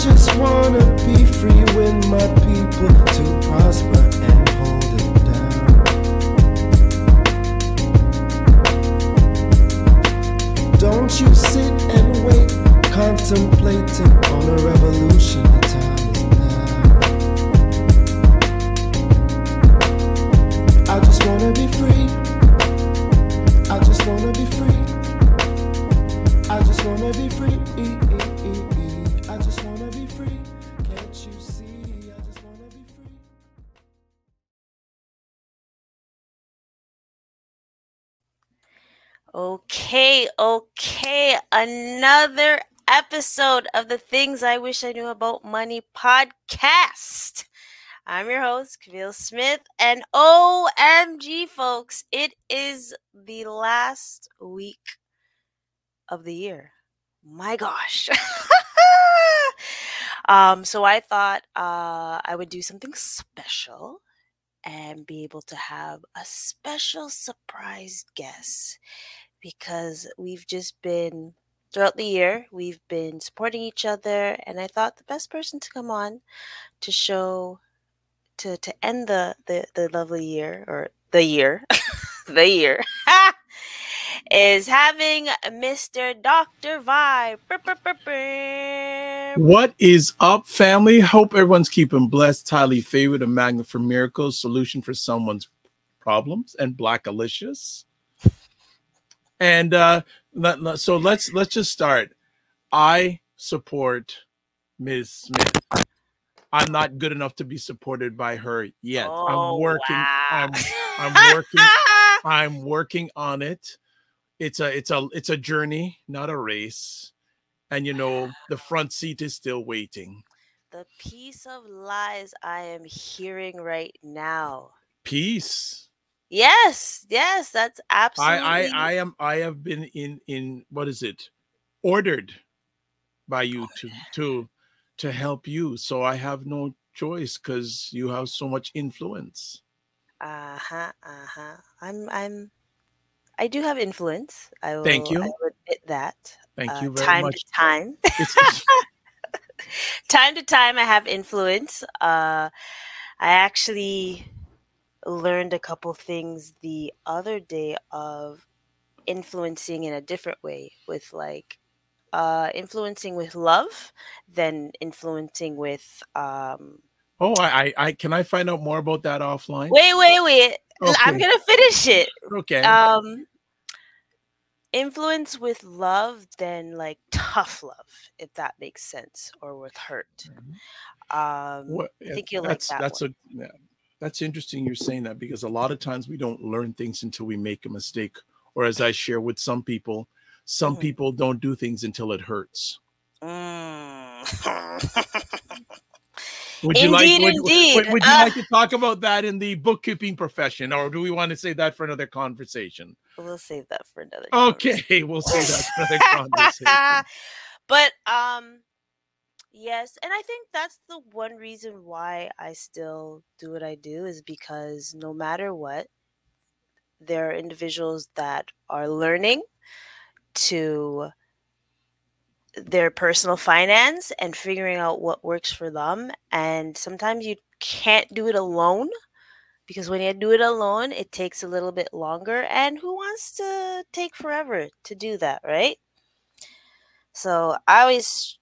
just wanna be free with my people to prosper and hold it down. Don't you sit and wait, contemplating on a revolution. The time is now. I just wanna be free. I just wanna be free. I just wanna be free. Okay, okay. Another episode of the Things I Wish I Knew About Money podcast. I'm your host, Kamille Smith, and OMG, folks, it is the last week of the year. My gosh. um, so I thought uh, I would do something special and be able to have a special surprise guest because we've just been throughout the year we've been supporting each other and i thought the best person to come on to show to to end the the, the lovely year or the year the year is having mr dr vibe What is up, family? Hope everyone's keeping blessed, highly favored, a magnet for miracles, solution for someone's problems, and Black Alicious. And uh, let- so let's let's just start. I support Ms. Smith. I'm not good enough to be supported by her yet. Oh, I'm working. wow. I'm I'm working. I'm working on it. It's a it's a it's a journey, not a race. And you know, the front seat is still waiting. the piece of lies I am hearing right now. Peace. Yes, yes, that's absolutely. I I I am I have been in in what is it? Ordered by you to to to help you. So I have no choice because you have so much influence. Uh huh. Uh huh. I'm. I'm. I do have influence. I will. Thank you. I will admit that. Thank Uh, you very time much. to time. Time to time, I have influence. Uh, I actually learned a couple things the other day of influencing in a different way with like uh influencing with love than influencing with um oh, I, I can I find out more about that offline? wait wait wait i'm gonna finish it Okay. um influence with love than like tough love if that makes sense or with hurt um What- i think you'll like that that's one. a yeah, that's interesting you're saying that because a lot of times we don't learn things until we make a mistake or as i share with some people some Mhm. people don't do things until it hurts Mm. would you like Indeed, would, indeed. would, would you Ah. like to talk about that in the bookkeeping profession or do we want to save that for another conversation we'll save that for another okay we'll save that for another conversation but um yes and i think that's the one reason why i still do what i do is because no matter what there are individuals that are learning to their personal finance and figuring out what works for them and sometimes you can't do it alone because when you do it alone it takes a little bit longer and who wants to take forever to do that right? So i always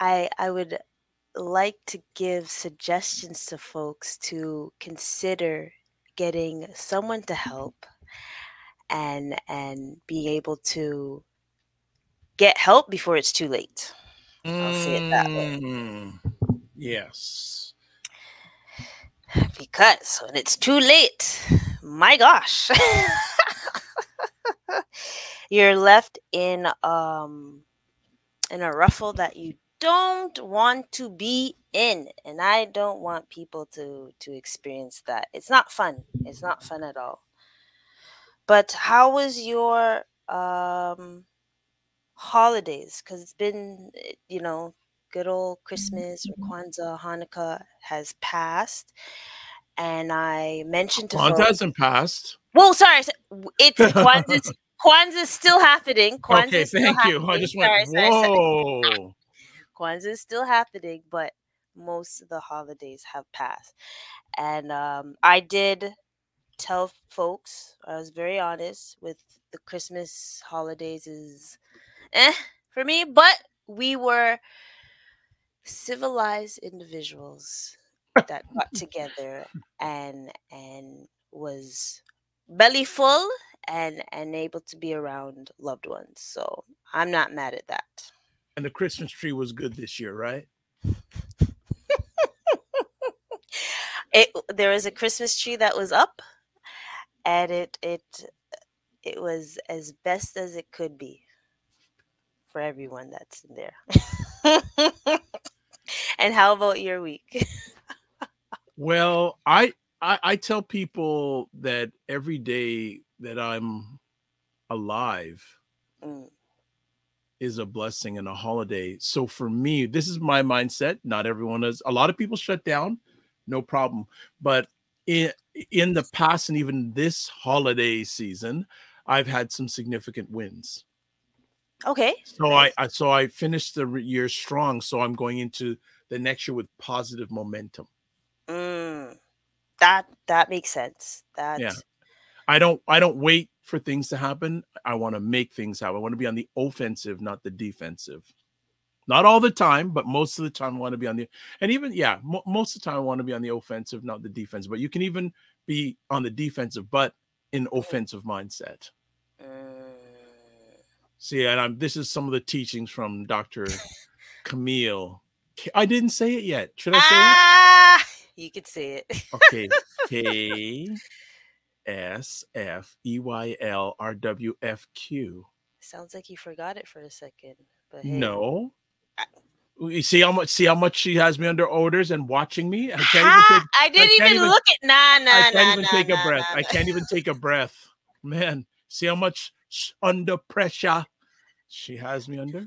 i i would like to give suggestions to folks to consider getting someone to help and and being able to get help before it's too late. I'll say it that way. Mm, yes. Because when it's too late, my gosh, you're left in um in a ruffle that you don't want to be in, and I don't want people to to experience that. It's not fun. It's not fun at all. But how was your um holidays? Because it's been eh, you know good old Christmas or Kwanzaa, Hanukkah has passed, and I mentioned to Kwanzaa folks. hasn't passed Well, sorry, it's Kwanzaa's. Kwanzaa's still happening. Kwanzaa's okay thank you i just went Sorry, sorry, sorry. Kwanzaa is still happening, but most of the holidays have passed. And um, I did tell folks, I was very honest with the Christmas holidays is eh for me, but we were civilized individuals that got together and and was belly full and and able to be around loved ones. So I'm not mad at that. And the Christmas tree was good this year, right? It there was a Christmas tree that was up and it it it was as best as it could be for everyone that's in there. and how about your week? Well, I, I I tell people that every day that I'm alive Mm, is a blessing and a holiday. So for me, this is my mindset. Not everyone is. A lot of people shut down, no problem. But in in the past and even this holiday season, I've had some significant wins. Okay. So I, I so I finished the year strong. So I'm going into the next year with positive momentum. Mm, that that makes sense. That Yeah. I don't I don't wait for things to happen. I want to make things happen. I want to be on the offensive, not the defensive. Not all the time, but most of the time I want to be on the and even yeah, mo- most of the time I want to be on the offensive, not the defense. But you can even be on the defensive, but in offensive mindset. Mm, See, and I'm this is some of the teachings from Dr. Kamille. I didn't say it yet. Should I say it? ah, you could say it. Okay. K S F E Y L R W F Q. Sounds like you forgot it for a second. But hey. No. You see how much see how much she has me under orders and watching me? I can't Ha! even take, I didn't can't even, even- look at nah nah I can't nah, even nah, take nah, a breath. I can't even take a breath. Man, see how much under pressure she has me under?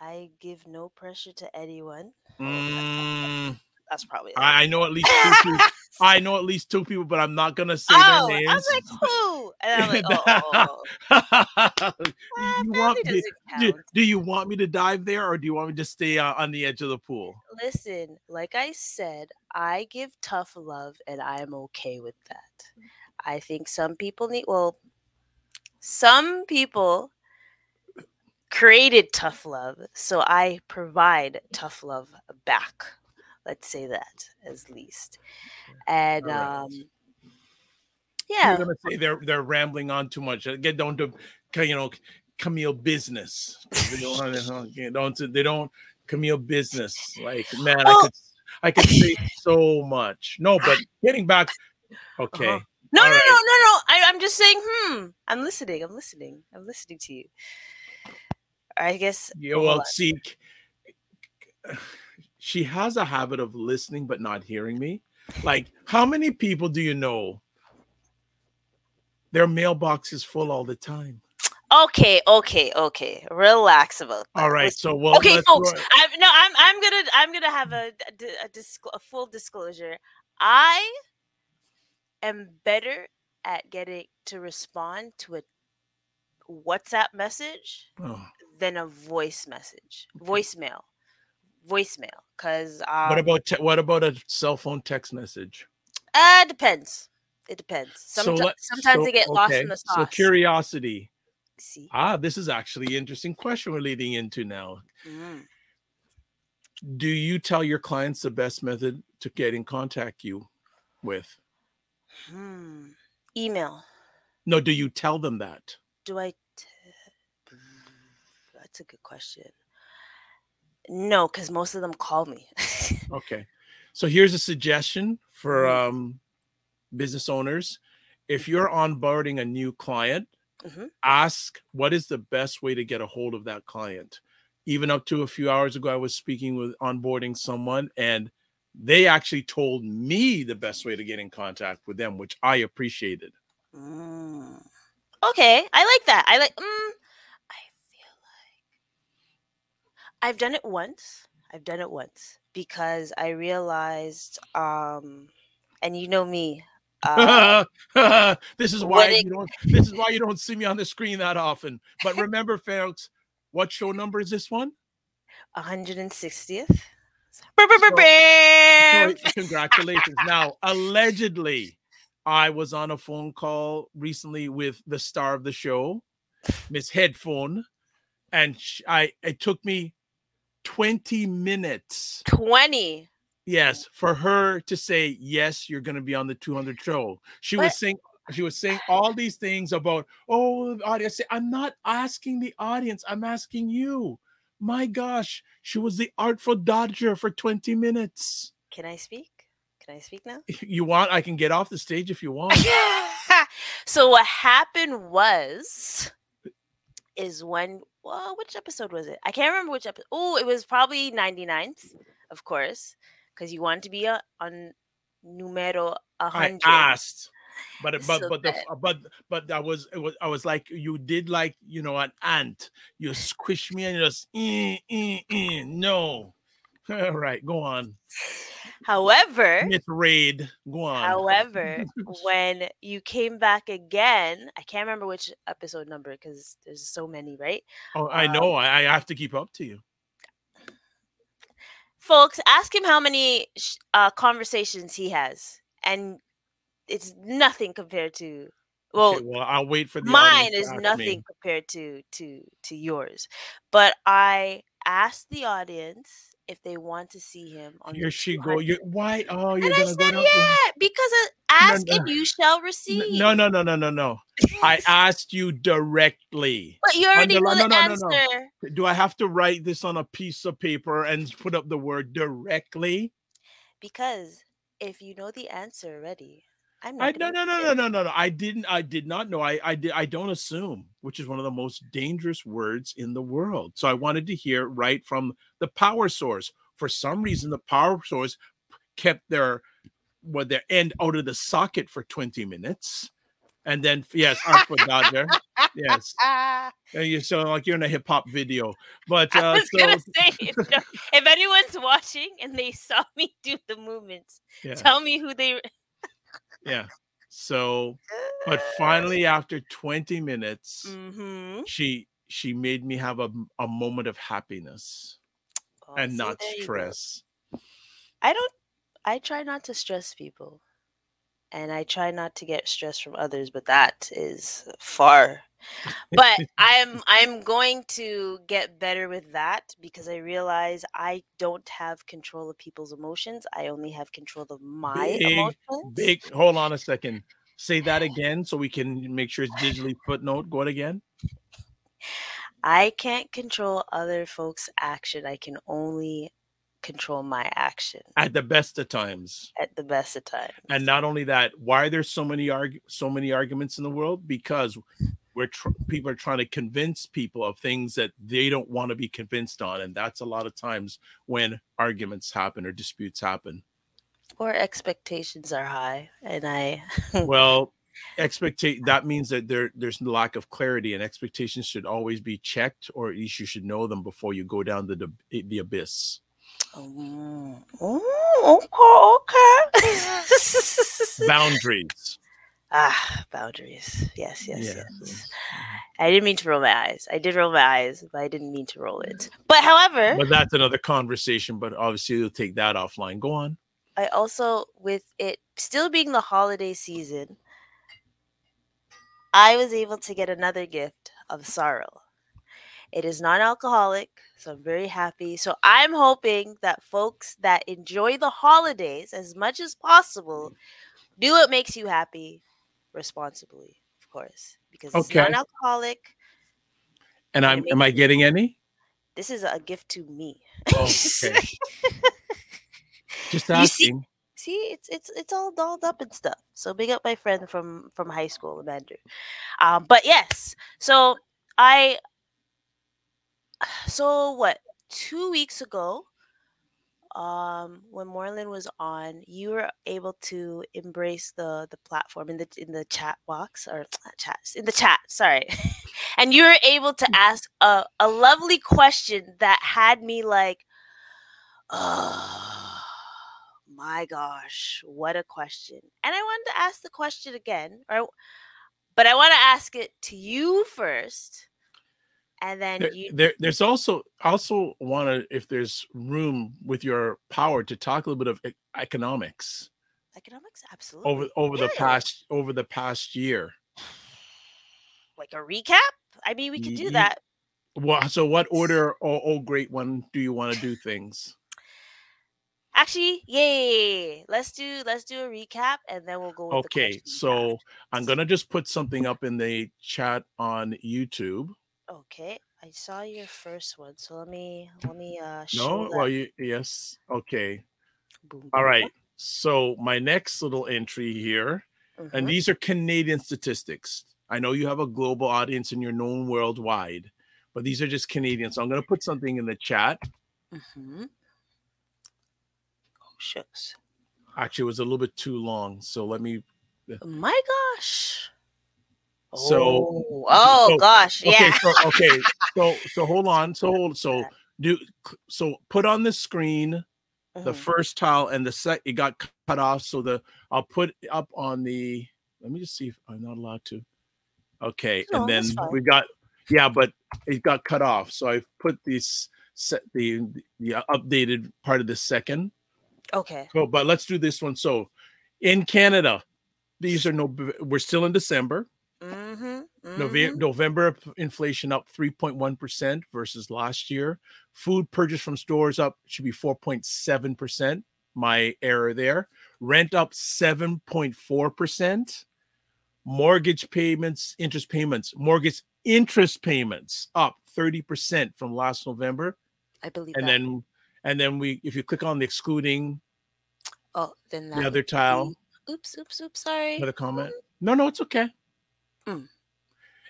I give no pressure to anyone. Mm, That's probably it. I, I know at least two people. I know at least two people, but I'm not gonna say oh, their names. I was like, who? And I'm like, oh, oh, oh. You want me, doesn't do, do you want me to dive there or do you want me to stay uh, on the edge of the pool? Listen, like I said, I give tough love and I am okay with that. I think some people need, well, some people created tough love, so I provide tough love back. Let's say that as least. And right. um You're yeah, gonna say they're they're rambling on too much. Get down to you know Kamille business. They don't, they don't they don't Kamille business. Like man, I could I could say so much. No, but getting back, okay. Uh-huh. no, no, right. no, no, no. I, I'm just saying, hmm. I'm listening. I'm listening. I'm listening to you. I guess Yeah, well, on. She has a habit of listening but not hearing me. Like, how many people do you know? Their mailbox is full all the time. Okay, okay, okay. Relax about that. All right, so well, okay, folks. I'm no, I'm I'm gonna I'm gonna have a a, di- a, disclo- a full disclosure. I am better at getting to respond to a WhatsApp message Oh, than a voice message, voicemail, voicemail. Cause um, what about te- what about a cell phone text message? uh depends. It depends. So Sometimes let- sometimes so- they get lost in the So curiosity. See. Ah, this is actually an interesting question we're leading into now. Mm. Do you tell your clients the best method to get in contact you with? Hmm. Email. No, do you tell them that? Do I? T- That's a good question. No, because most of them call me. Okay. So here's a suggestion for Mhm. um, business owners. If you're onboarding a new client, Mhm. ask what is the best way to get a hold of that client. Even up to a few hours ago, I was speaking with onboarding someone, and they actually told me the best way to get in contact with them, which I appreciated. Mm. Okay, I like that. I like. Mm, I feel like I've done it once. I've done it once because I realized, um, and you know me. Uh, this is why it- you don't. This is why you don't see me on the screen that often. But remember, folks, what show number is this one? 160th. So, congratulations. now, allegedly, I was on a phone call recently with the star of the show, Miss Headphone, and sh- I it took me 20 minutes 20. Yes, for her to say yes, you're going to be on the 200 show. She But- was saying she was saying all these things about oh the audience. Say, I'm not asking the audience. I'm asking you. My gosh, she was the artful dodger for 20 minutes. Can I speak? Can I speak now? You want? I can get off the stage if you want. so what happened was is when well which episode was it i can't remember which episode oh it was probably 99th of course because you wanted to be a, on numero I asked, but but So but the, that- but but I was it was I was like you did like you know an ant. You squish me and you just eh, eh, eh, no. All right, go on. However Miss Raid, go on. however when you came back again i can't remember which episode number because there's so many right oh, I um, know. I, I have to keep up to you. folks ask him how many uh, conversations he has and it's nothing compared to well okay, well, I'll wait for the mine is nothing me. compared to to to yours but i asked the audience if they want to see him on Here she go. 200. You why? Oh, you're and i gonna said go yeah because uh, ask no. and you shall receive No, no, no, no, no, no. I asked you directly. but you already know the no, no, no, no. answer Do I have to write this on a piece of paper and put up the word directly? because if you know the answer already i'm not I no no no no no no no. I didn't. I did not know. I I did. I don't assume, which is one of the most dangerous words in the world. So I wanted to hear right from the power source. For some reason, the power source kept their well their end out of the socket for twenty minutes, and then yes, Artful Dodger. Yes, and you sound like you're in a hip hop video. But I uh, was so gonna say, if, if anyone's watching and they saw me do the movements, yeah, tell me who they. Yeah. So, but finally, after twenty minutes. hmm she she made me have a, a moment of happiness and not stress I don't. I try not to stress people, and I try not to get stress from others. But that is far. But I'm I'm going to get better with that because I realize I don't have control of people's emotions. I only have control of my Big, emotions. big hold on a second say that again so we can make sure it's digitally footnote go again I can't control other folks' action. I can only control my action at the best of times at the best of times. and not only that why are there so many arg- so many arguments in the world because we're tr- people are trying to convince people of things that they don't want to be convinced on and that's a lot of times when arguments happen or disputes happen. Or expectations are high, and I well expectate that means that there there's lack of clarity and expectations should always be checked or at least you should know them before you go down the the, the abyss. Mm, oh, okay, okay. boundaries ah, boundaries. Yes, yes, Yeah, yes. yes. I didn't mean to roll my eyes. I did roll my eyes, but I didn't mean to roll it. But however, but that's another conversation but obviously you'll take that offline go on I also, with it still being the holiday season, I was able to get another gift of sorrel. It is non alcoholic, so I'm very happy. So I'm hoping that folks that enjoy the holidays as much as possible do what makes you happy responsibly, of course, because it's Okay. non alcoholic. and i'm am i getting any This is a gift to me. okay just You see- asking See, it's it's it's all dolled up and stuff. So big up my friend from from high school, Amanda. Um, but yes, so I so what two weeks ago, um, when Moreland was on, you were able to embrace the the platform in the in the chat box or not chat in the chat. Sorry, and you were able to ask a a lovely question that had me like, oh my gosh, what a question! And I wanted to ask the question again, or but I want to ask it to you first, and then There, you there, there's also also want to if there's room with your power to talk a little bit of economics economics absolutely over over the Yeah. past over the past year. like a recap. I mean, we could do that. Well, so what order? Oh, oh, great one. Do you want to do things? Actually, yay! Let's do let's do a recap, and then we'll go. Okay, so. I'm gonna just put something up in the chat on YouTube. Okay, I saw your first one, so let me let me uh show No, that. well, you yes. Okay, Boom, all boom, right. So my next little entry here, and Mhm, these are Canadian statistics. I know you have a global audience and you're known worldwide, but these are just Canadian. So I'm gonna put something in the chat. mhm. Oh shucks! Actually, it was a little bit too long, so let me. Oh my gosh! So- oh, oh so- gosh, Okay, yeah. so okay, so so hold on, so hold, so do so put on the screen the Mhm. first tile and the sec it got cut off so the i'll put up on the let me just see if i'm not allowed to okay No, and then we got yeah but it got cut off so i put this set the the updated part of the second Okay. so but let's do this one so in canada these are no we're still in december Mm-hmm. Nove- November inflation up 3.1% versus last year. Food purchase from stores up should be 4.7%. My error there. Rent up 7.4%. Mortgage payments, interest payments, mortgage interest payments up 30% from last November. I believe And that. then and then we if you click on the excluding oh, then that the other tile, be- Oops, oops, oops. Sorry. another comment. No, no, it's okay. Mm.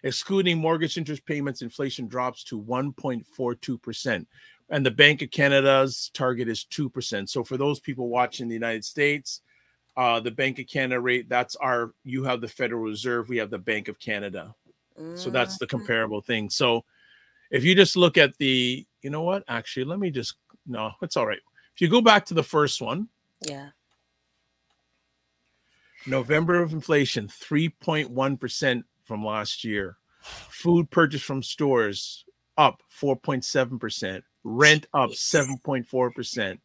Excluding mortgage interest payments, inflation drops to 1.42%. And the Bank of Canada's target is 2%. So for those people watching the United States, uh, the Bank of Canada rate, that's our, you have the Federal Reserve, we have the Bank of Canada. So that's the Mhm. comparable thing. So if you just look at the, you know what? Actually, let me just, no, it's all right. If you go back to the first one, Yeah. November of inflation, 3.1% from last year. Food purchase from stores up 4.7%. Rent up 7.4%.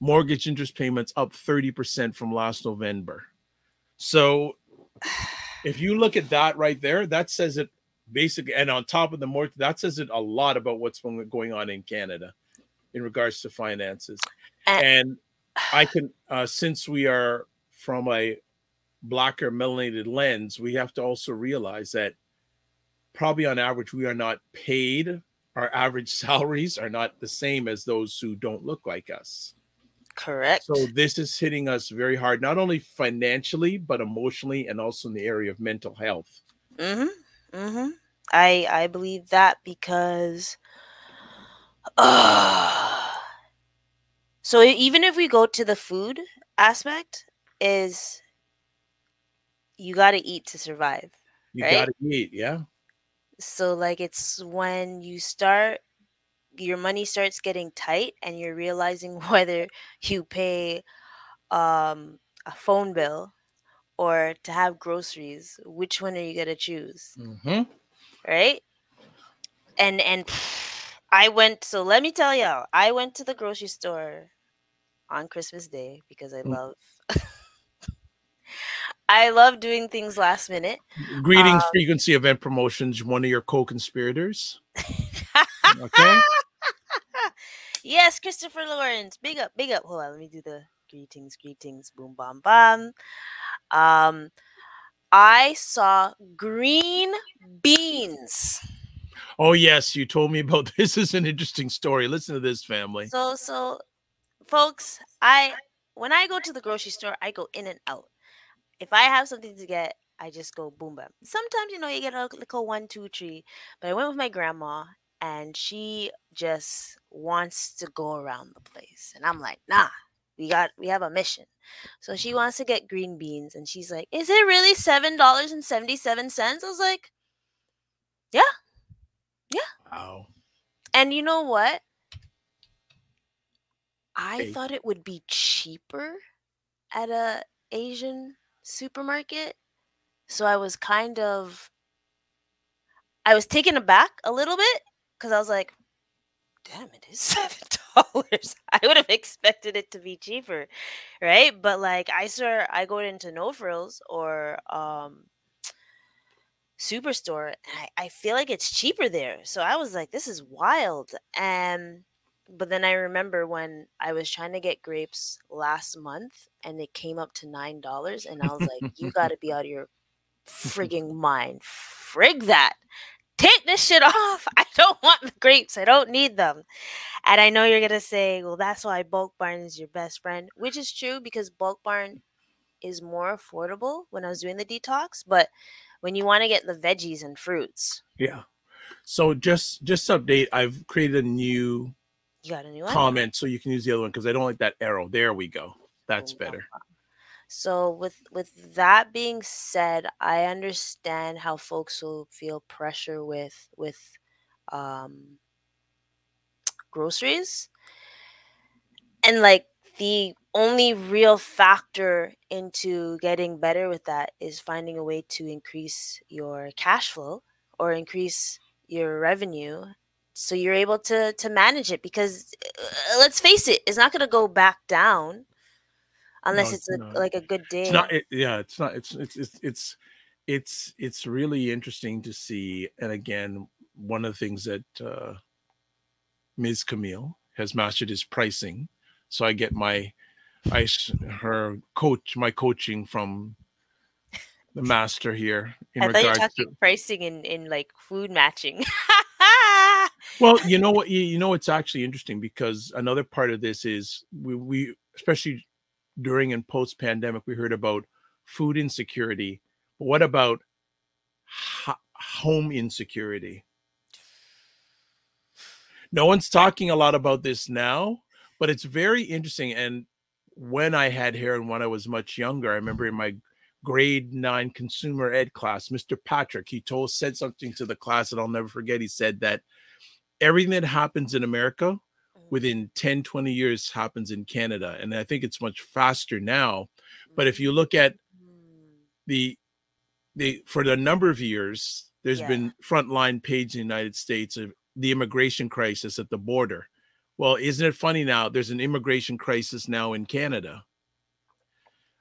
Mortgage interest payments up 30% from last November. So if you look at that right there, that says it basically, and on top of the mortgage, that says it a lot about what's going on in Canada in regards to finances. And- And I can, uh, since we are from a black or melanated lens, we have to also realize that probably on average, we are not paid. Our average salaries are not the same as those who don't look like us. Correct. So this is hitting us very hard, not only financially, but emotionally and also in the area of mental health. Mm-hmm. Mm-hmm. I I believe that because uh, so even if we go to the food aspect, is you gotta eat to survive. You Right? gotta eat, yeah. So like it's when you start your money starts getting tight and you're realizing whether you pay um a phone bill or to have groceries, which one are you gonna choose? Mm-hmm. right? And and I went. So let me tell y'all, I went to the grocery store on Christmas Day because I Mm. love. I love doing things last minute. Greetings, Um, frequency event promotions, one of your co-conspirators. Okay. yes, Christopher Lawrence, big up, big up. Hold on, let me do the greetings, greetings, boom, bam, bam. Um, I saw green beans. Oh yes, you told me about this. is an interesting story. Listen to this, family. So so folks, I when I go to the grocery store, I go in and out. If I have something to get, I just go boom bam. Sometimes you know you get a little one, two, three. But I went with my grandma and she just wants to go around the place. And I'm like, nah, we got we have a mission. So she wants to get green beans and she's like, Is it really seven dollars and seventy seven cents? I was like, "Yeah." Yeah. Wow. And you know what? I Okay. thought it would be cheaper at a Asian supermarket. So I was kind of I was taken aback a little bit because I was like, damn, it is seven dollars. I would have expected it to be cheaper, right? But like I swear I go into No Frills or um Superstore, and I, I feel like it's cheaper there. So I was like, this is wild. And but then I remember when I was trying to get grapes last month and it came up to nine dollars, and I was like, you gotta be out of your frigging mind. Frig that. Take this shit off. I don't want the grapes. I don't need them. And I know you're gonna say, well, that's why bulk barn is your best friend, which is true because bulk barn is more affordable when I was doing the detox, but when you want to get the veggies and fruits. Yeah. So just just update. I've created a new You got a new one. comment so you can use the other one because I don't like that arrow. There we go. That's Oh, better. So with with that being said, I understand how folks will feel pressure with with um groceries. And like the only real factor into getting better with that is finding a way to increase your cash flow or increase your revenue so you're able to to manage it because uh, let's face it it's not going to go back down unless No, it's a, like a good day It's not. It, yeah. It's not. It's it's it's it's it's it's really interesting to see. And again, one of the things that uh, Ms. Kamille has mastered is pricing. So I get my i her coach my coaching from the master here in I thought you regards to pricing in in like food matching. well you know what you, know it's actually interesting because another part of this is we, we especially during and post pandemic we heard about food insecurity but what about ho- home insecurity? No one's talking a lot about this now but it's very interesting and when i had hair and when i was much younger i remember in my grade nine consumer ed class mr patrick he told said something to the class that i'll never forget he said that everything that happens in America within 10, 20 years happens in Canada. And I think it's much faster now. But if you look at Mm, the the for the number of years, there's Yeah. been frontline page in the United States of the immigration crisis at the border. Well, isn't it funny now? There's an immigration crisis now in Canada.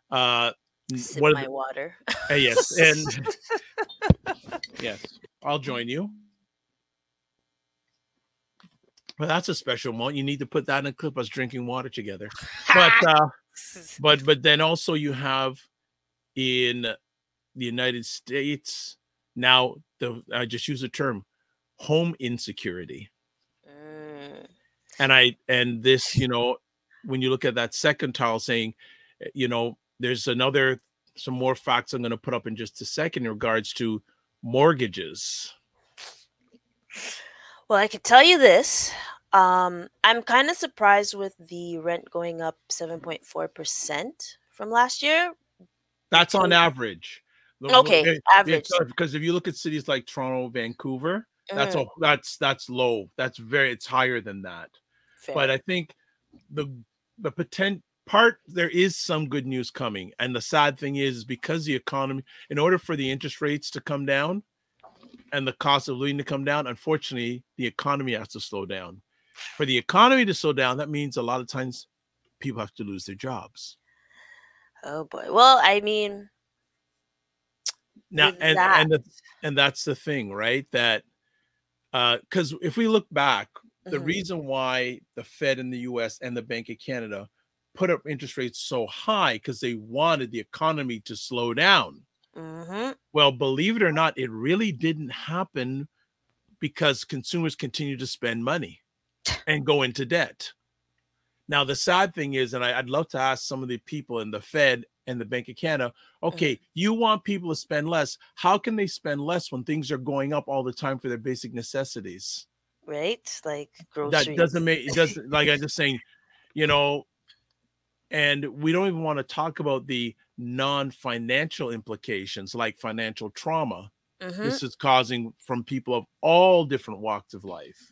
Uh sip what my the- water. uh, yes, and yes, I'll join you. Well, that's a special moment. You need to put that in a clip us drinking water together. But uh but but then also you have in the United States now the I just use the term home insecurity. Mm, And I and this, you know, when you look at that second tile saying, eh, you know, there's another some more facts I'm going to put up in just a second in regards to mortgages. Well, I could tell you this. Um, I'm kind of surprised with the rent going up 7.4% from last year. That's on average. Okay, it- average. because if you look at cities like Toronto, Vancouver, that's Mhm, a that's that's low. That's very it's higher than that. fair. But I think the the potent part there is some good news coming. And the sad thing is, is because the economy, in order for the interest rates to come down and the cost of living to come down, unfortunately, the economy has to slow down. For the economy to slow down, that means a lot of times people have to lose their jobs. oh boy. Well, I mean, now and that- and the, and that's the thing right that uh because if we look back the mhm, reason why the fed in the us and the bank of canada put up interest rates so high because they wanted the economy to slow down mhm, well believe it or not it really didn't happen because consumers continue to spend money and go into debt. Now the sad thing is and I, i'd love to ask some of the people in the fed and the bank of canada okay you want people to spend less. How can they spend less when things are going up all the time for their basic necessities? Right? Like groceries. that doesn't make it doesn't like i'm just saying you know and we don't even want to talk about the non-financial implications like financial trauma Mhm, this is causing from people of all different walks of life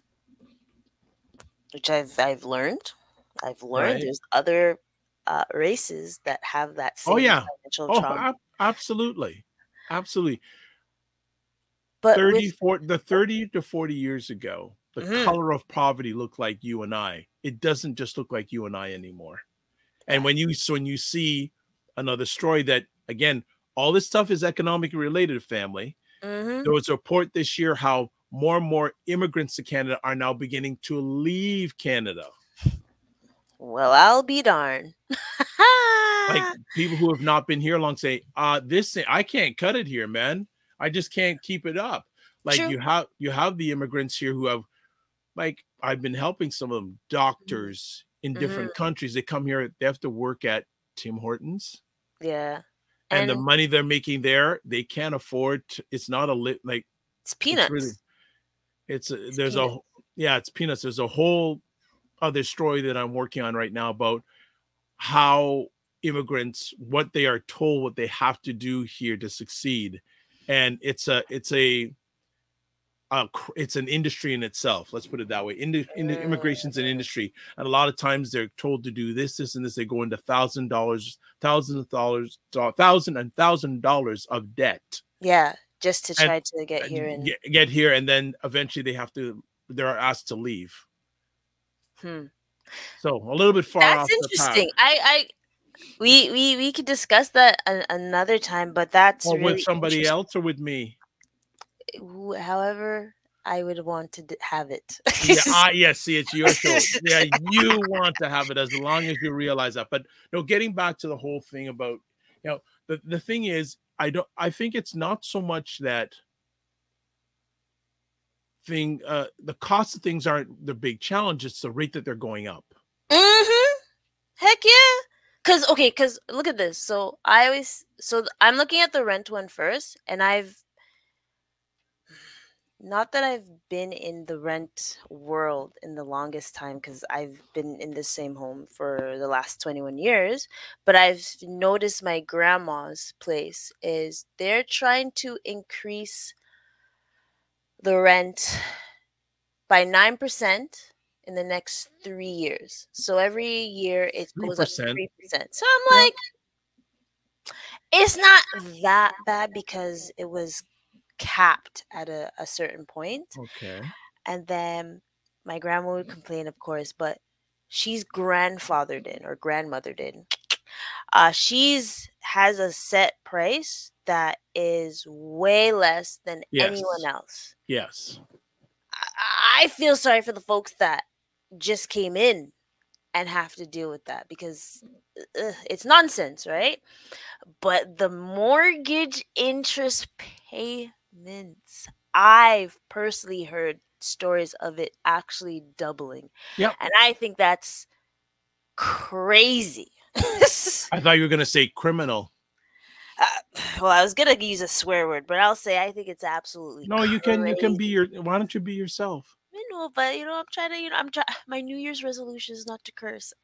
Which I've I've learned. I've learned Right. there's other uh, races that have that same Oh, yeah. financial oh trauma. ab- absolutely absolutely But 30 with, 40, the 30 to 40 years ago the Mhm. color of poverty looked like you and i it doesn't just look like you and i anymore and when you so when you see another story that again all this stuff is economically related family. Mhm. there was a report this year how more and more immigrants to canada are now beginning to leave canada. Well, I'll be darned. like people who have not been here long say uh this thing i can't cut it here man. I just can't keep it up. Like True. you have you have the immigrants here who have like i've been helping some of them doctors in different countries. They come here they have to work at tim hortons yeah, and, the money they're making there they can't afford to, it's not a lit like it's peanuts. it's really it's a, there's a yeah it's peanuts there's a whole other story that i'm working on right now about how immigrants what they are told what they have to do here to succeed and it's a it's a uh, it's an industry in itself. Let's put it that way. Indi- in the immigration's an industry, and a lot of times they're told to do this, this, and this. They go into thousand dollars, thousands of dollars, thousand and thousand dollars of debt. yeah, just to And- try to get here and get, get here, and then eventually they have to. They're asked to leave. hmm. So a little bit far off That's the interesting. I, I, we, we, we could discuss that an, another time, but that's Or really with somebody else or with me. However, I would want to have it. Yeah, I, yeah. See, it's your show. Yeah, you want to have it as long as you realize that. But no, getting back to the whole thing about, you know, the the thing is, I don't. I think it's not so much that thing. Uh, the cost of things aren't the big challenge. It's the rate that they're going up. Mm-hmm. Heck yeah. Cause okay, cause look at this. So I always so I'm looking at the rent one first, and I've not that I've been in the rent world in the longest time because I've been in the same home for the last 21 years, but I've noticed my grandma's place is they're trying to increase the rent by 9% in the next three years. So every year it goes up 3%. 3%. So I'm like, it's not that bad because it was capped at a, a certain point. Okay. And then my grandma would complain, of course, but she's grandfathered in or grandmothered in. Uh, she's has a set price that is way less than anyone else. Yes. I- I feel sorry for the folks that just came in and have to deal with that because uh, it's nonsense, right? But the mortgage interest I've personally heard stories of it actually doubling. Yep. And I think that's crazy. I thought you were gonna say criminal. Uh, well, I was gonna use a swear word, but I'll say I think it's absolutely No, you can. You can be your. Why don't you be yourself? I know, but you know, I'm trying to, you know, I'm trying. My New Year's resolution is not to curse.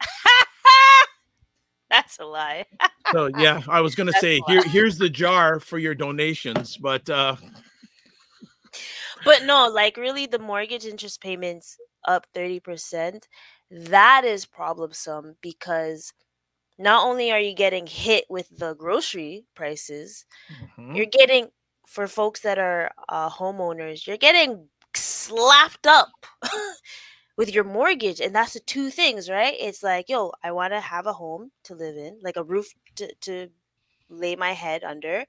That's a lie. So yeah, I was gonna That's say here. Here's the jar for your donations, but uh But no, like really, the mortgage interest payments up thirty percent. That is problemsome because not only are you getting hit with the grocery prices, mhm. you're getting for folks that are uh, homeowners, you're getting slapped up with your mortgage, and that's the two things, right? It's like, yo, I want to have a home to live in, like a roof to, to lay my head under,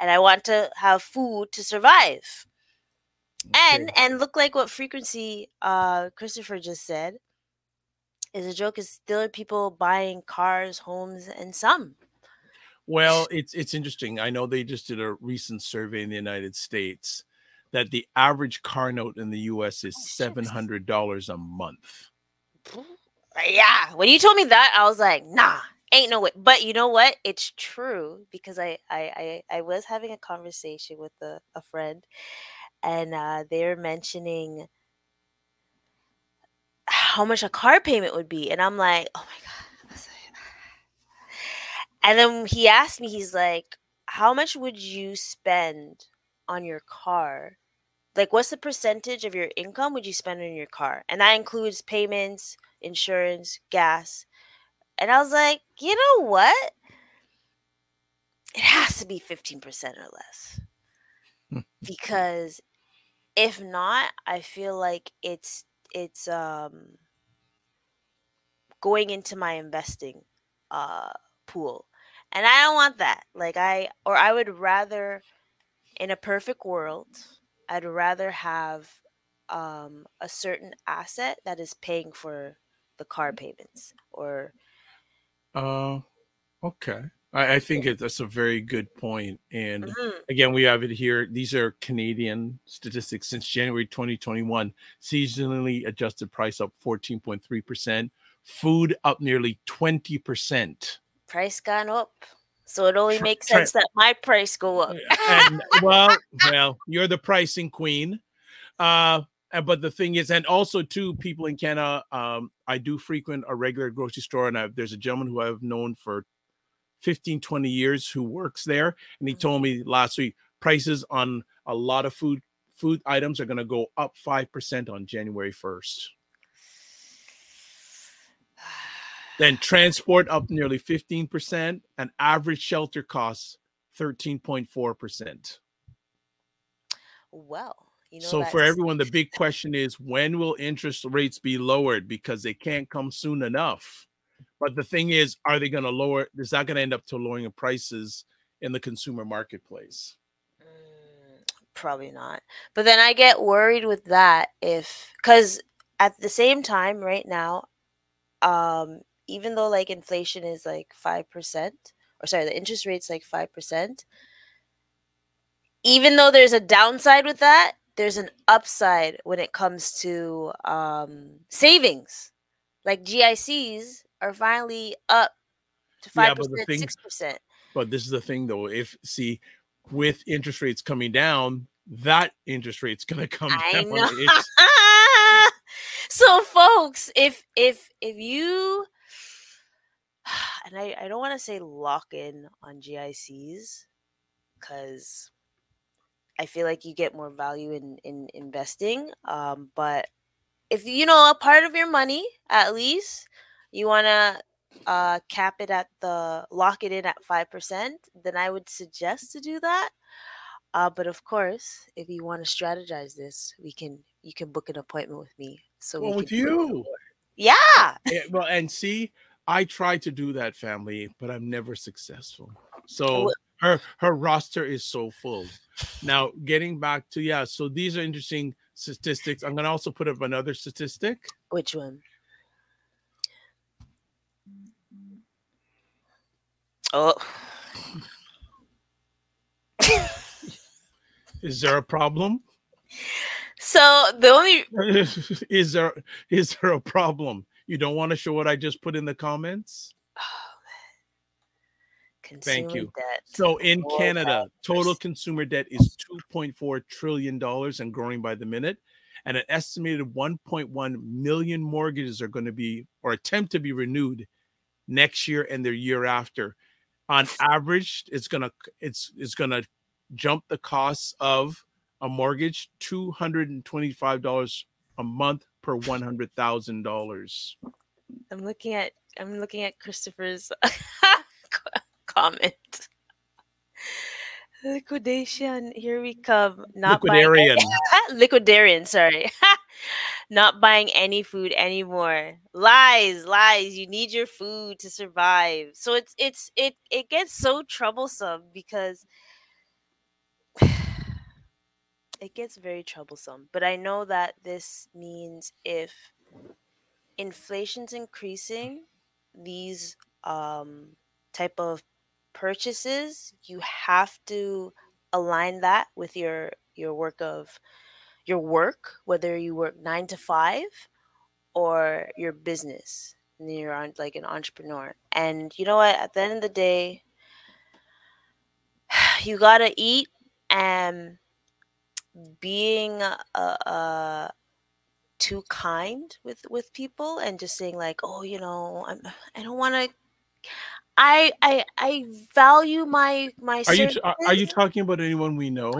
and I want to have food to survive. And Okay. and look like what frequency uh Christopher just said is a joke is still people buying cars, homes, and some. Well, it's it's interesting. I know they just did a recent survey in the United States that the average car note in the U.S. is Oh, seven hundred dollars a month. Yeah, when you told me that, I was like, nah, ain't no way. But you know what? It's true because I I I, I was having a conversation with a, a friend, and uh, they're mentioning how much a car payment would be, and I'm like, oh my god. And then he asked me, he's like, how much would you spend on your car? Like, what's the percentage of your income would you spend on your car? And that includes payments, insurance, gas. And I was like, you know what? It has to be 15% or less. Hmm. because if not, I feel like it's it's um going into my investing uh pool. And I don't want that. Like I or I would rather in a perfect world, I'd rather have um a certain asset that is paying for the car payments or Uh, okay. I, I think it, that's a very good point. And Mhm. again, we have it here. These are Canadian statistics since January 2021. Seasonally adjusted price up 14.3%. Food up nearly 20%. price gone up. So it only makes sense that my price go up. and well, well, you're the pricing queen. Uh, but the thing is, and also too, people in Canada, um, I do frequent a regular grocery store, and I've, there's a gentleman who I've known for 15, 20 years who works there, and he told mm-hmm. me last week prices on a lot of food food items are going to go up five percent on January 1st. Then transport up nearly 15%, and average shelter costs 13.4%. well, you know so for everyone, the big question is when will interest rates be lowered? Because they can't come soon enough. But the thing is, are they going to lower? Is that going to end up to lowering prices in the consumer marketplace? Mm, probably not. But then I get worried with that if because at the same time right now, um, even though like inflation is like five percent, or sorry, the interest rate's like five percent. Even though there's a downside with that, there's an upside when it comes to um, savings. Like GICs are finally up to five percent, six percent. But this is the thing, though. If see, with interest rates coming down, that interest rate's going to come I down. know. So folks, if if if you and I, I don't want to say lock in on GICs because I feel like you get more value in in investing. Um, but if you know a part of your money at least you want to uh cap it at the lock it in at 5% then i would suggest to do that uh but of course if you want to strategize this we can you can book an appointment with me so well, we with you. yeah Yeah, well, and see, I tried to do that, family, but I'm never successful. So Well- her her roster is so full. Now, getting back to yeah, so these are interesting statistics. I'm gonna also put up another statistic. which one oh Is there a problem? so the only is there is there a problem? You don't want to show what I just put in the comments? consumer you. debt So in Canada, total consumer debt is 2.4 trillion dollars and growing by the minute. And an estimated 1.1 million mortgages are going to be or attempt to be renewed next year and the year after. On average, it's gonna it's it's gonna jump the costs of a mortgage $225 a month per $100,000. I'm looking at I'm looking at Christopher's comment. Liquidation. Here we come. Not Liquidarian. liquidarian. Sorry, not buying any food anymore. Lies, lies. You need your food to survive. So it's it's it it gets so troublesome because it gets very troublesome. But I know that this means if inflation's increasing, these um, type of purchases, you have to align that with your your work of your work, whether you work nine to five or your business, and you're on like an entrepreneur. And you know what? At the end of the day, you gotta eat, and being uh, uh, too kind with with people and just saying like, oh, you know, I'm, I don't want to. I I I value my my. Are you are, are you talking about anyone we know?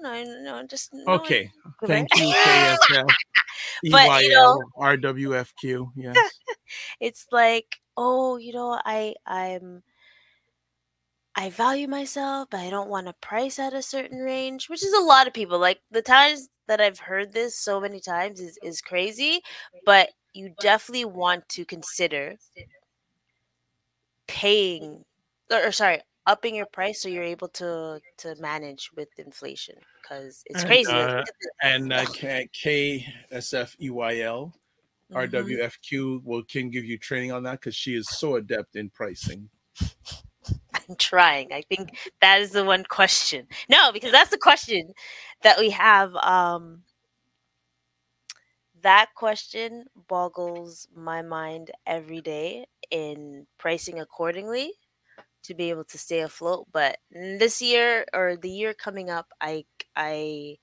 No, no, no, just no, Okay. Thank you, KSF. But, you know- RWFQ. Yes. it's like oh you know i i'm i value myself but i don't want to price at a certain range which is a lot of people like the times that I've heard this so many times is is crazy, but you definitely want to consider paying or, or sorry, upping your price so you're able to to manage with inflation because it's And, crazy. uh, Look at this. And uh, KSFEYL, Mhm. RWFQ will can give you training on that because she is so adept in pricing. I'm trying. I think that is the one question. No, because that's the question that we have. Um, that question boggles my mind every day in pricing accordingly to be able to stay afloat. But this year or the year coming up, I I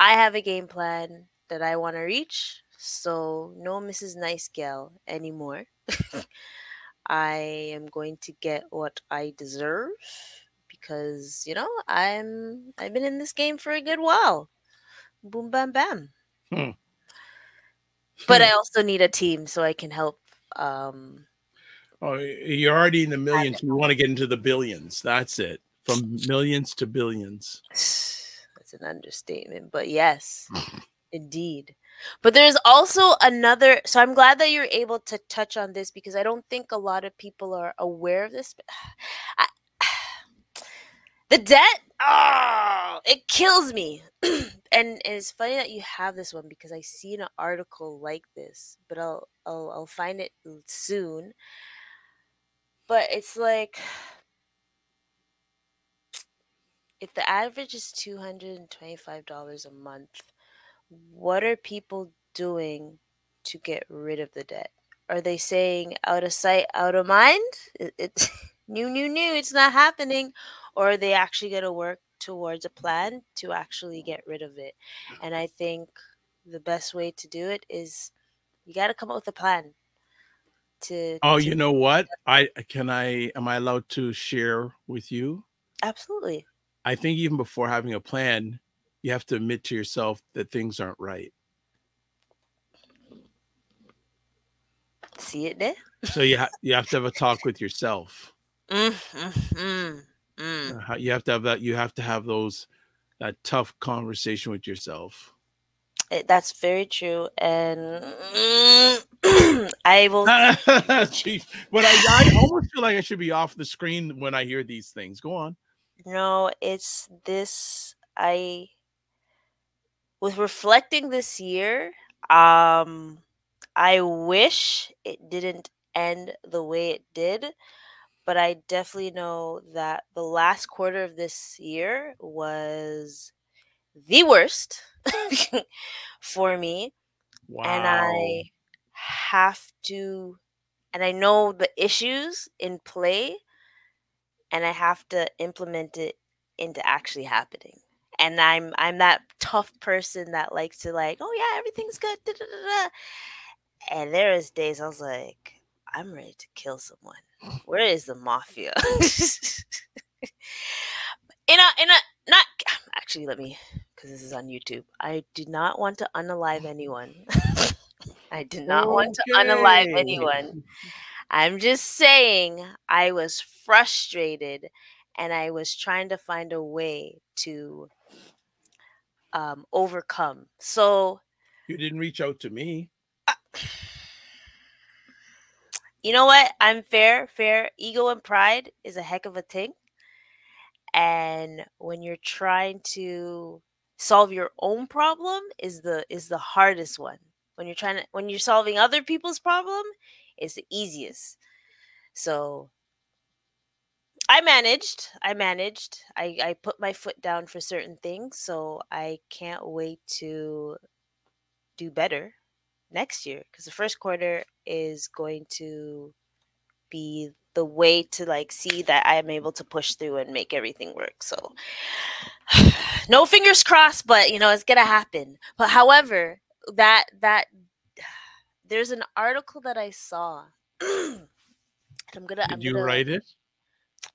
I have a game plan that I want to reach. So no Mrs. Nice Gal anymore. I am going to get what I deserve because you know I'm I've been in this game for a good while. Boom bam bam. Hmm. But I also need a team so I can help um Oh, you're already in the millions. You want to get into the billions. That's it. From millions to billions. that's an understatement, but yes, indeed. But there's also another so I'm glad that you're able to touch on this because I don't think a lot of people are aware of this. I, the debt, oh, it kills me. and, and it's funny that you have this one because I seen an article like this, but I'll I'll I'll find it soon. But it's like if the average is $225 a month, what are people doing to get rid of the debt? Are they saying out of sight, out of mind? It, it's new, new, new, it's not happening. Or are they actually going to work towards a plan to actually get rid of it? And I think the best way to do it is you got to come up with a plan. To, Oh, to- you know what? I can I am I allowed to share with you? absolutely. I think even before having a plan, you have to admit to yourself that things aren't right. See it there? So you ha- you have to have a talk with yourself. Mm, mm, mm, mm. Uh, You have to have that. You have to have those that tough conversation with yourself. It- that's very true, and I will. Jeez. But I, I almost feel like I should be off the screen when I hear these things. Go on. No, it's this. I with reflecting this year. Um, I wish it didn't end the way it did, but I definitely know that the last quarter of this year was the worst for me. Wow. and I have to, and I know the issues in play, and I have to implement it into actually happening. And I'm I'm that tough person that likes to like, oh yeah, everything's good. da, da, da, da." And there is days I was like, I'm ready to kill someone. Where is the mafia? in a in a not actually let me because this is on YouTube. I do not want to unalive anyone. I did not want to unalive anyone. I'm just saying I was frustrated and I was trying to find a way to um, overcome. So, You didn't reach out to me. you know what? I'm fair, fair. Ego and pride is a heck of a thing. And when you're trying to solve your own problem is the is the hardest one. When you're trying to when you're solving other people's problem, it's the easiest. So I managed. I managed. I, I put my foot down for certain things. So I can't wait to do better next year because the first quarter is going to be the way to like see that I am able to push through and make everything work. So no fingers crossed, but you know it's gonna happen. But however, that that there's an article that I saw. I'm gonna. I'm Did you gonna, write it?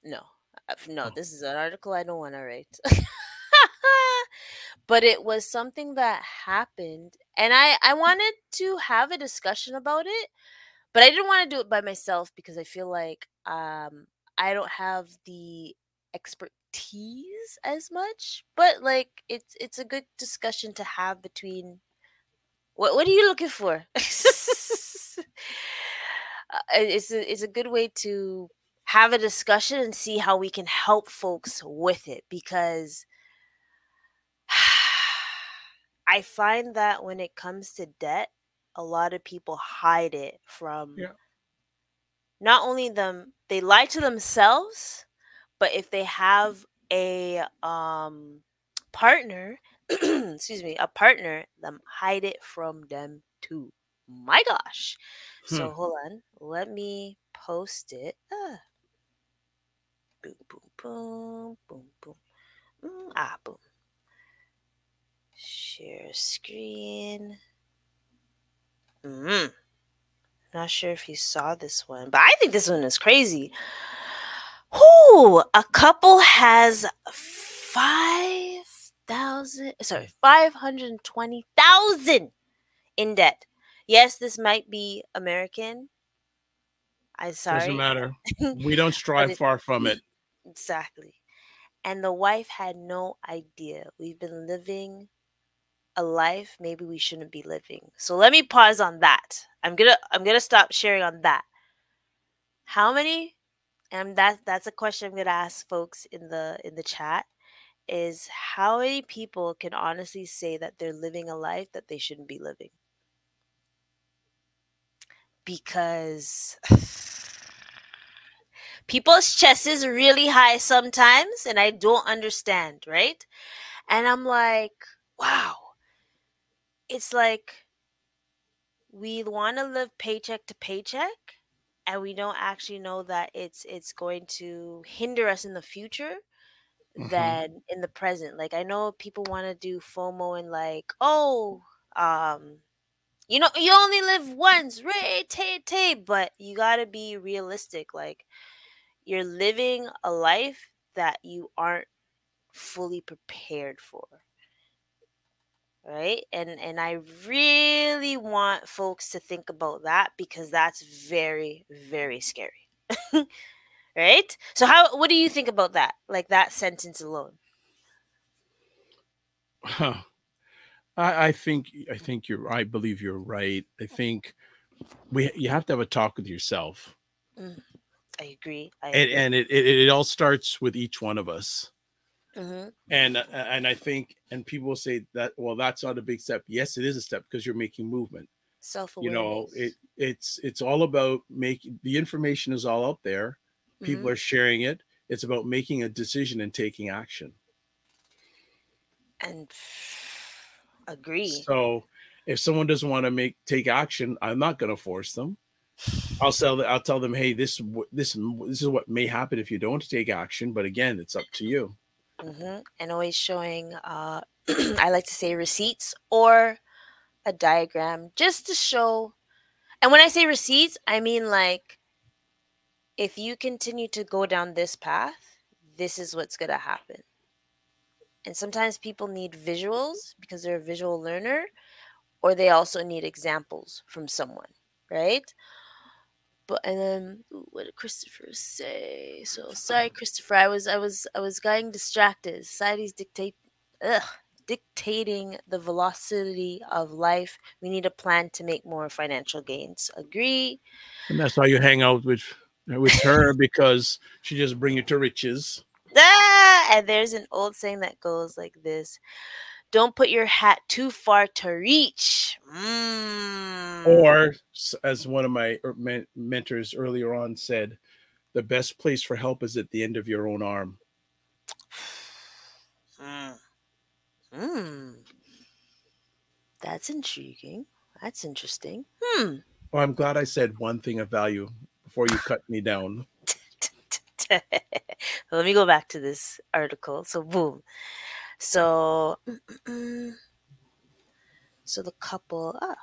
no, uh, no. Oh. This is an article I don't want to write. but it was something that happened, and I I wanted to have a discussion about it, but I didn't want to do it by myself because I feel like um I don't have the expertise as much, but like it's it's a good discussion to have between what what are you looking for? Uh, it's a, it's a good way to have a discussion and see how we can help folks with it because I find that when it comes to debt, a lot of people hide it from Yeah. not only them they lie to themselves, but if they have a um partner, excuse me, a partner, them hide it from them too. My gosh. So Hmm. hold on. Let me post it. Ah. Boom, boom, boom, boom, boom. Mm, ah, boom. Share screen. Mm. Not sure if you saw this one, but I think this one is crazy. Whoo! A couple has five thousand, sorry, five hundred twenty thousand in debt. Yes, this might be American. I'm sorry. Doesn't matter. We don't strive it- far from it. Exactly. And the wife had no idea. We've been living a life maybe we shouldn't be living. So let me pause on that. I'm going to I'm to stop sharing on that. How many and that that's a question I'm to ask folks in the in the chat is how many people can honestly say that they're living a life that they shouldn't be living? Because people's chest is really high sometimes and I don't understand, right? And I'm like, wow. It's like we want to live paycheck to paycheck and we don't actually know that it's it's going to hinder us in the future Mhm. than in the present. Like I know people want to do FOMO and like, oh, um you know, you only live once, right? Tay, tay, but you got to be realistic. Like you're living a life that you aren't fully prepared for right and and i really want folks to think about that because that's very very scary right so how what do you think about that like that sentence alone Huh. I, I think I think you're I believe you're right. I think we you have to have a talk with yourself. i agree I And agree. and it, it, it all starts with each one of us. Mhm. And uh, and I think and people will say that well that's not a big step. Yes, it is a step because you're making movement. You self-awareness know, it it's it's all about making the information is all out there. People Mhm. are sharing it. It's about making a decision and taking action. and agree So if someone doesn't want to make take action, I'm not going to force them. I'll tell I'll tell them, hey, this this this is what may happen if you don't take action. But again, it's up to you. hmm and always showing uh i like to say receipts or a diagram just to show and when i say receipts i mean like if you continue to go down this path this is what's going to happen and sometimes people need visuals because they're a visual learner or they also need examples from someone right but and then ooh, what did Christopher say? So sorry, Christopher. I was I was I was getting distracted. Society's dictate ugh, dictating the velocity of life. We need a plan to make more financial gains. Agree. And that's why you hang out with with her because she just bring you to riches. Ah, and there's an old saying that goes like this: "Don't put your hat too far to reach." Mm. Or as one of my er- mentors earlier on said, the best place for help is at the end of your own arm. Mm. Mm. That's intriguing. That's interesting. Hmm. Well, I'm glad I said one thing of value before you cut me down. Let me go back to this article. So boom. So so the couple ah,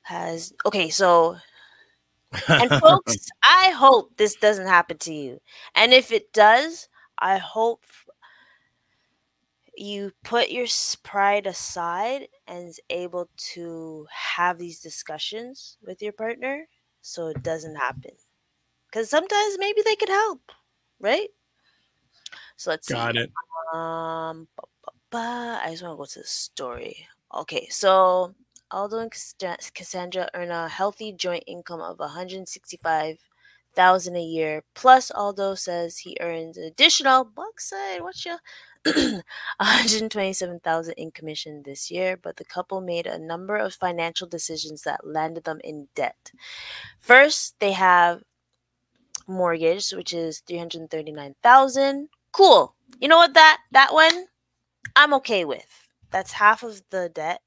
has okay, so and folks, I hope this doesn't happen to you. And if it does, I hope you put your pride aside and is able to have these discussions with your partner so it doesn't happen. Because sometimes maybe they could help, right? So let's see. Got it. Um, ba, ba, ba. I just want to go to the story. Okay, so Aldo and Cas- Cassandra earn a healthy joint income of 165,000 a year. Plus, Aldo says he earns an additional buckside. What's your 127,000 in commission this year, but the couple made a number of financial decisions that landed them in debt. First, they have mortgage, which is 339,000. Cool. You know what that that one I'm okay with. That's half of the debt.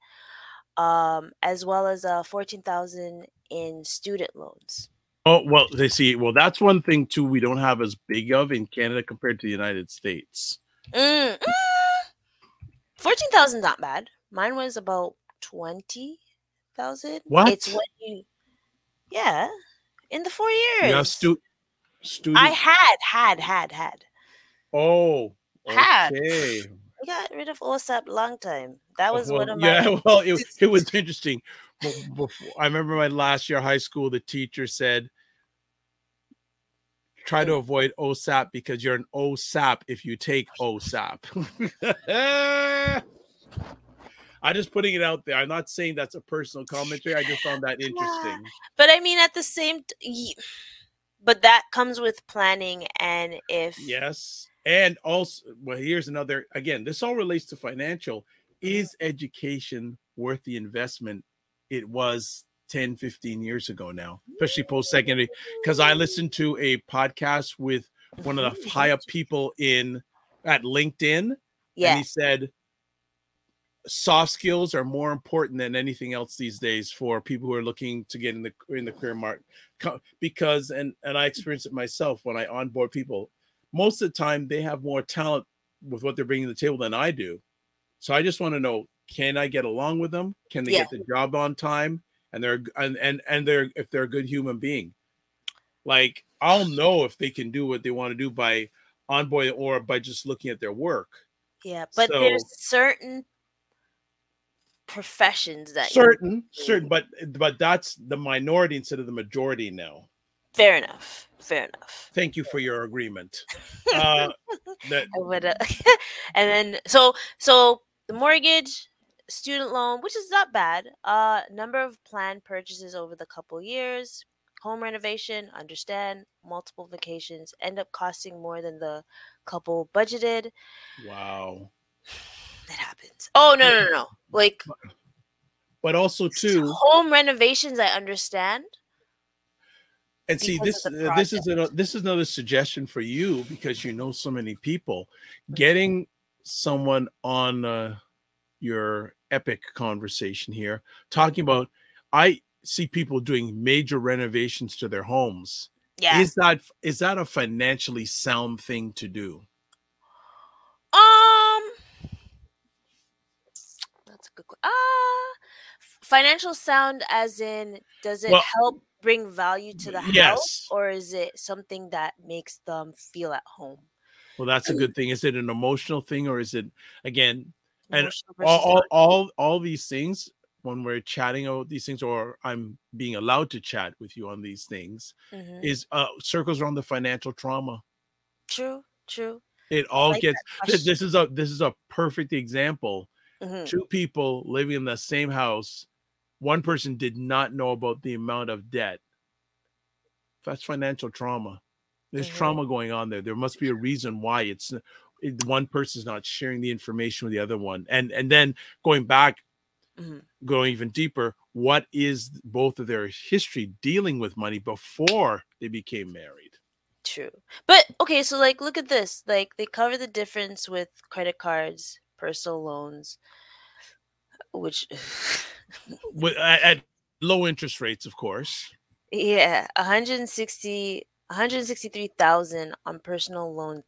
Um as well as uh 14,000 in student loans. Oh well, they see. Well, that's one thing too. We don't have as big of in Canada compared to the United States. Mm, mm. 14,000 not bad. Mine was about 20,000. What? It's when you Yeah, in the 4 years. Yeah, stu- student. I had had had had. oh, had. okay. I got rid of OSAP long time. That was well, one of my yeah. Well, it, it was interesting. Before, I remember my last year of high school, the teacher said, "Try to oh. avoid OSAP because you're an OSAP if you take OSAP." I'm just putting it out there. I'm not saying that's a personal commentary. I just found that interesting. But I mean, at the same, t- but that comes with planning, and if Yes. And also, well, here's another again, this all relates to financial. Is education worth the investment it was 10, 15 years ago now, especially post secondary? Because I listened to a podcast with one of the high up people in at LinkedIn, yeah, and he said soft skills are more important than anything else these days for people who are looking to get in the in the career market because and and I experienced it myself when I onboard people. Most of the time they have more talent with what they're bringing to the table than I do. So I just want to know can I get along with them? Can they Yeah. get the job on time and they're and and and they're if they're a good human being like I'll know if they can do what they want to do by onboarding or by just looking at their work yeah. But so- there's certain professions that certain certain but but that's the minority instead of the majority now fair enough, fair enough. thank you for your agreement uh that I would, uh, and then so so the mortgage, student loan, which is not bad. Uh, number of planned purchases over the couple years, home renovation, understand multiple vacations end up costing more than the couple budgeted. wow That happens. Oh no no no no! Like but also too home renovations, I understand. and see this uh, this is a, this is another suggestion for you because you know so many people getting someone on uh, your epic conversation here talking about i see people doing major renovations to their homes Yeah. is that is that a financially sound thing to do Um, that's a good. que- Ah, f- financial sound, as in, does it Well, help bring value to the house, or is it something that makes them feel at home? well that's a good thing is it an emotional thing or is it again And all, all, all all these things when we're chatting about these things or i'm being allowed to chat with you on these things Mhm. is uh circles around the financial trauma True, true. it all like gets this, this is a this is a perfect example Mhm. two people living in the same house one person did not know about the amount of debt that's financial trauma there's Mhm. trauma going on there there must be a reason why it's it, one person's not sharing the information with the other one and and then going back Mhm. going even deeper what is both of their history dealing with money before they became married True. But okay, so like look at this. Like they cover the difference with credit cards, personal loans, which with at, at low interest rates of course yeah, 160 163,000 on personal loan.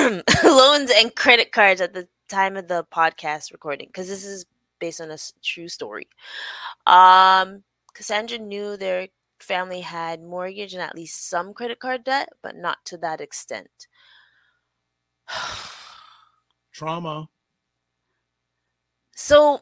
loans and credit cards at the time of the podcast recording because this is based on a true story. Um Cassandra knew their family had mortgage and at least some credit card debt, but not to that extent. trauma so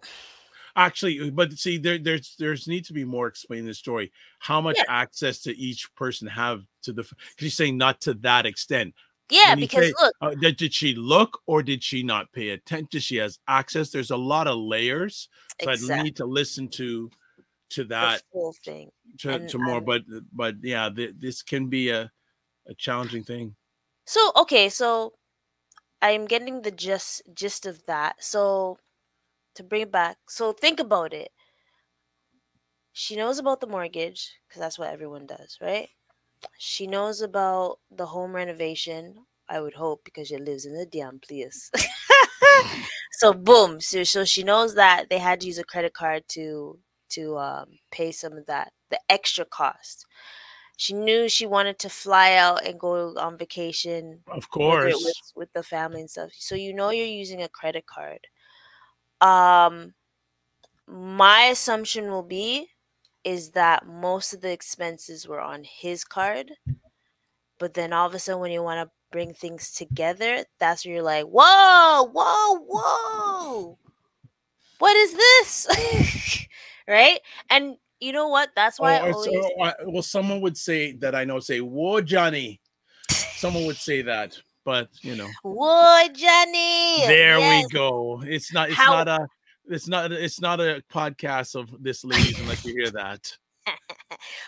actually but see there there's there's need to be more explained in the story how much Yeah. access to each person have to the because you're saying not to that extent Yeah, because say- look, Uh, did, she look or did she not pay attention? She has access. There's a lot of layers. So I need to listen to to that full thing. to, and to more. But but yeah, th- this can be a a challenging thing. So okay, so I'm getting the gist gist of that. So to bring it back, so think about it. She knows about the mortgage because that's what everyone does, right? She knows about the home renovation. I would hope because she lives in the damn place. so boom, so so she knows that they had to use a credit card to to um, pay some of that the extra cost. She knew she wanted to fly out and go on vacation Of course. was with the family and stuff. So you know you're using a credit card. Um my assumption will be is that most of the expenses were on his card. But then all of a sudden when you want to bring things together, that's where you're like, whoa, whoa, whoa. What is this? right? And you know what? That's why I Oh, always so, uh, well, someone would say that I know say, "Whoa, Johnny." Someone would say that, but you know, Whoa, Johnny. there Yes. we go. It's not. It's How- not a. It's not. It's not a podcast of this, ladies, unless you hear that.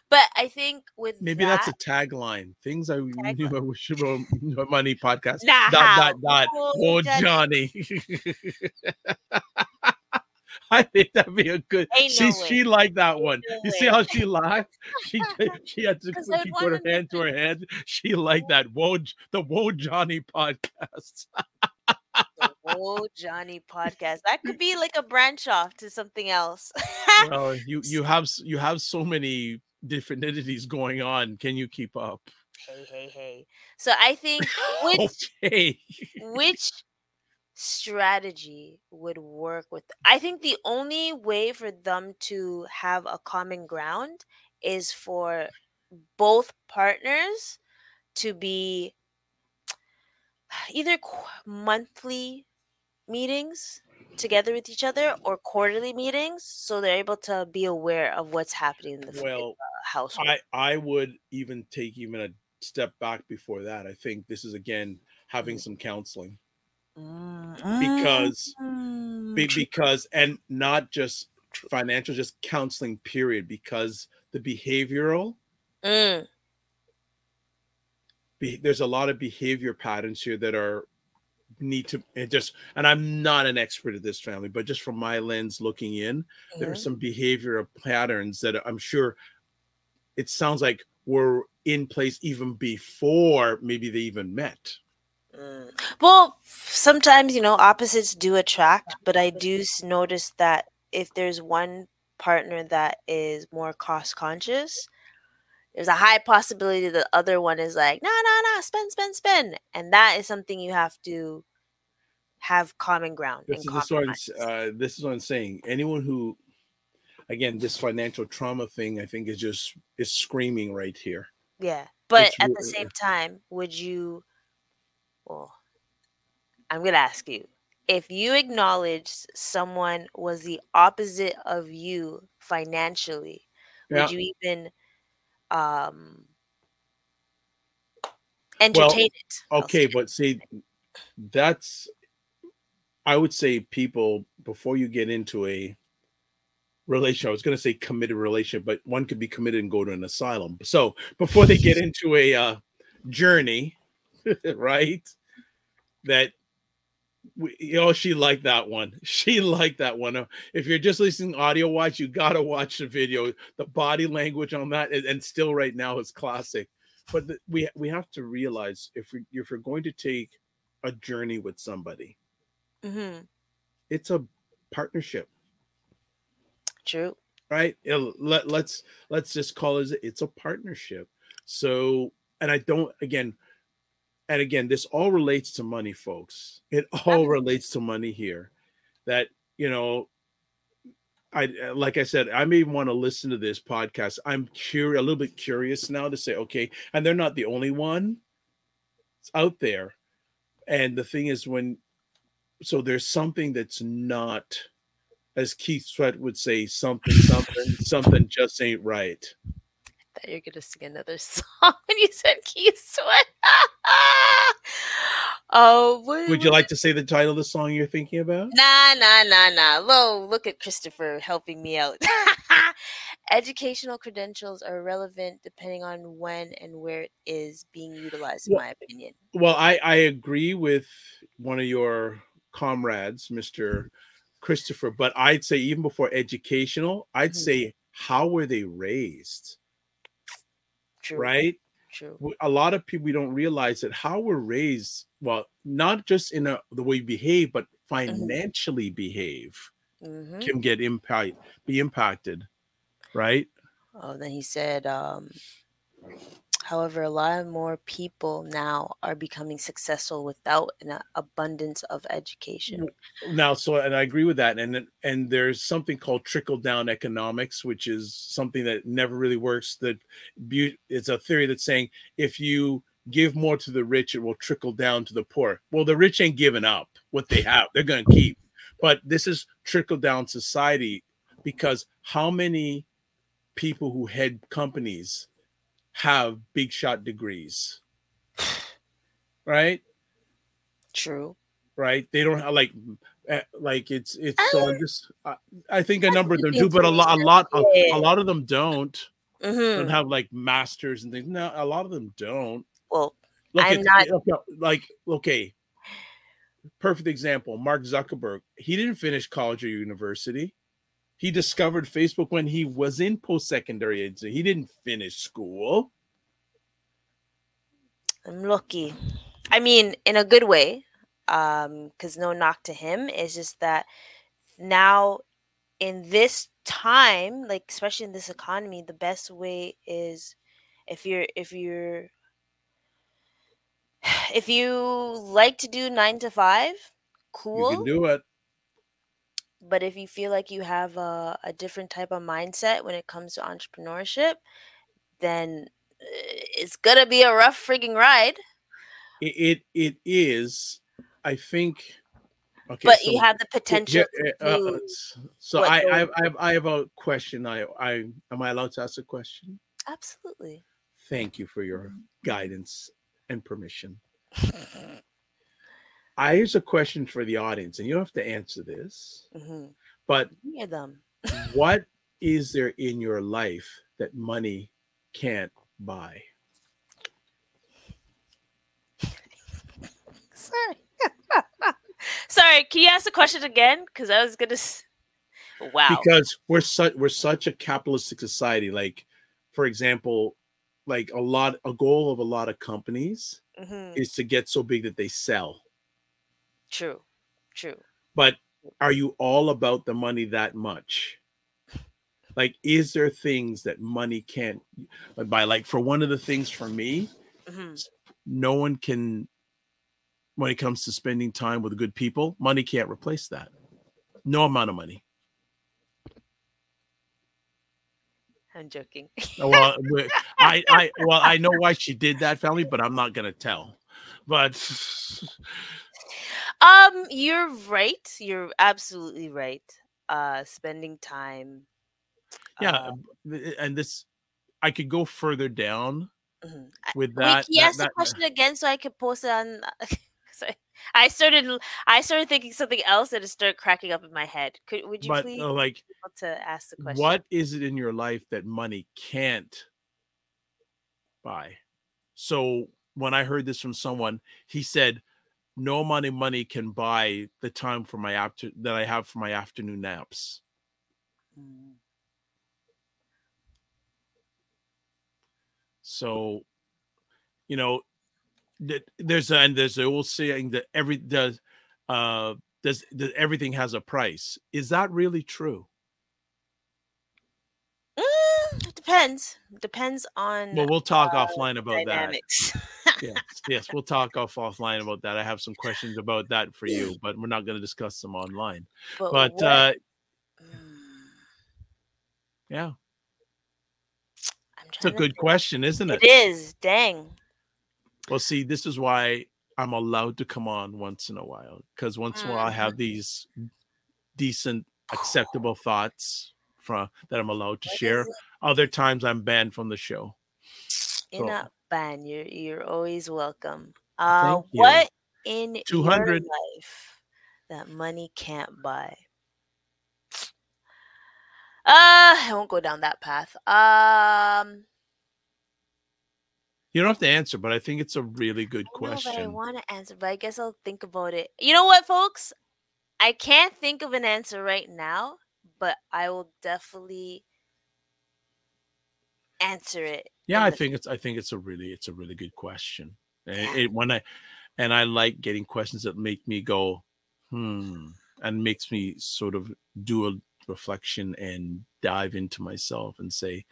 But I think with Maybe that, that's a tagline. Things I knew I wish about money podcast. Nah, dot dot dot. Oh, Oh, Johnny. I think that'd be a good. Ain't she no she liked that one. no you see how she laughed? She she had to she put her hand to her head. She liked that. Whoa, the Whoa Johnny podcast. Whoa Johnny podcast. That could be like a branch off to something else. well, you you have you have so many different entities going on. Can you keep up? hey, hey, hey. So I think which Okay. which strategy would work with I think the only way for them to have a common ground is for both partners to be either qu- monthly meetings together with each other or quarterly meetings so they're able to be aware of what's happening in the, Well, the household. I I would even take even a step back before that. I think this is again having some counseling. Because Mm, be, because and not just financial just counseling period because the behavioral Mm, be, there's a lot of behavior patterns here that are need to and just and i'm not an expert at this family but just from my lens looking in there are some behavioral patterns that i'm sure it sounds like were in place even before maybe they even met Mm. Well, sometimes you know opposites do attract, but I do notice that if there's one partner that is more cost conscious, there's a high possibility the other one is like, no, no, no, spend, spend, spend, and that is something you have to have common ground this is this what I'm, compromise. s- uh, this is what i'm saying anyone who again this financial trauma thing i think is just is screaming right here Yeah, but It's at the same time, would you? Well, I'm gonna ask you if you acknowledged someone was the opposite of you financially. Yeah. Would you even um entertain it? Okay but see that's i would say people before you get into a relationship i was going to say committed relationship but one could be committed and go to an asylum so before they get into a uh, journey right that we, oh she liked that one. She liked that one. Uh, if you're just listening audio watch you gotta watch the video. The body language on that and, and still right now is classic. But the, we we have to realize if we if you're going to take a journey with somebody mm-hmm. it's a partnership. True. right? It'll- let, let's let's just call it it's a partnership. So and i don't again and again this all relates to money folks. It all relates to money here that you know i uh, like i said i may want to listen to this podcast. I'm curious a little bit curious now to say okay and they're not the only one. It's out there. And the thing is when so there's something that's not as keith sweat would say something something something just ain't right thought you're gonna sing another song when you said Keith Sweat. oh, what, Would you like to say the title of the song you're thinking about? Nah, nah, nah, nah. Lo, look at Christopher helping me out. Educational credentials are relevant depending on when and where it is being utilized, in Well- my opinion. Well, I, I agree with one of your comrades, Mr. Christopher, but I'd say even before educational, I'd Mhm. say how were they raised? True. Right? True. a lot of people we don't realize that how we're raised well not just in a, the way we behave but financially behave hmm can get impact be impacted right Oh, then he said, um, however, a lot more people now are becoming successful without an abundance of education. now so and i agree with that and and there's something called trickle down economics which is something that never really works that it's a theory that's saying if you give more to the rich it will trickle down to the poor well the rich ain't giving up what they have they're going to keep but this is trickle down society because how many people who head companies have big shot degrees right True. right? They don't have like eh, like it's it's so I'm just I, I think a number of them do, but a lot a lot a, a lot of them don't hmm don't have like masters and things. No, a lot of them don't. Well, Look I'm at not- like okay, perfect example. Mark Zuckerberg. He didn't finish college or university. He discovered Facebook when he was in post secondary. age. He didn't finish school. I'm lucky. I mean, in a good way, um, because no knock to him. It's just that now, in this time, like especially in this economy, the best way is if you're if you're if you like to do nine to five, cool. You can do it. But if you feel like you have a, a different type of mindset when it comes to entrepreneurship, then uh, it's gonna be a rough frigging ride. It it, it is. I think. Okay, but so- you have the potential yeah, to uh, uh, so I, I, I have I have a question. I I am I allowed to ask a question? absolutely. Thank you for your guidance and permission. I here's a question for the audience, and you don't have to answer this. hmm But Hear them. what is there in your life that money can't buy? Sorry. Sorry. Can you ask the question again? Because I was gonna. Wow. Because we're such we're such a capitalistic society. Like, for example, like a lot a goal of a lot of companies Mhm. is to get so big that they sell. True. True. but are you all about the money that much like is there things that money can't buy like for one of the things for me hmm no one can when it comes to spending time with good people money can't replace that no amount of money I'm joking. well i i well i know why she did that family but i'm not gonna tell but Um, you're right. You're absolutely right. Uh, spending time. yeah uh, and this i could go further down mhm. I- with Wait, that can you that- ask the that- question again so I could post it on? I, I started, I started thinking something else, and it started cracking up in my head. Could would you but please uh, like to ask the question? what is it in your life that money can't buy so when i heard this from someone he said no money money can buy the time for my after that i have for my afternoon naps. Mm, so you know th- there's a, and there's the old saying that every does uh does that everything has a price. Is that really true? Mm, it depends. Depends on well we'll talk uh, offline about that. dynamics. yes, yes, we'll talk off offline about that. I have some questions about that for you, but we're not going to discuss them online. but But what- uh, Mm, yeah, I'm it's a good think. question, isn't it? It is. Dang. Well, see, this is why I'm allowed to come on once in a while because once in a while I Mm-hmm. have these decent, acceptable thoughts from that I'm allowed to What share. Other times I'm banned from the show. You're So- banned. You're you're always welcome. Uh, Thank you. what in your 200. life that money can't buy? Uh, I won't go down that path. Um, You don't have to answer, but I think it's a really good I know, but I want to answer, but I guess I'll think about it. You know what, folks? I can't think of an answer right now, but I will definitely answer it. Yeah, I the think it's I think it's a really it's a really good question. And it, when I and I like getting questions that make me go, hmm, and makes me sort of do a reflection and dive into myself and say,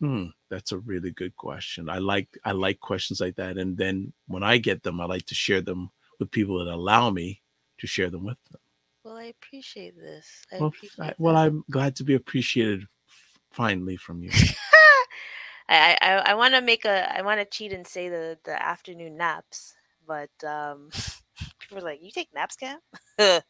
hmm, that's a really good question. I like I like questions like that. And then when I get them, I like to share them with people that allow me to share them with them. Well, I appreciate this. I Well, appreciate I, well. I'm glad to be appreciated finally from you. I I, I want to make a I want to cheat and say the the afternoon naps, but um, people are like, "You take naps, Cam?"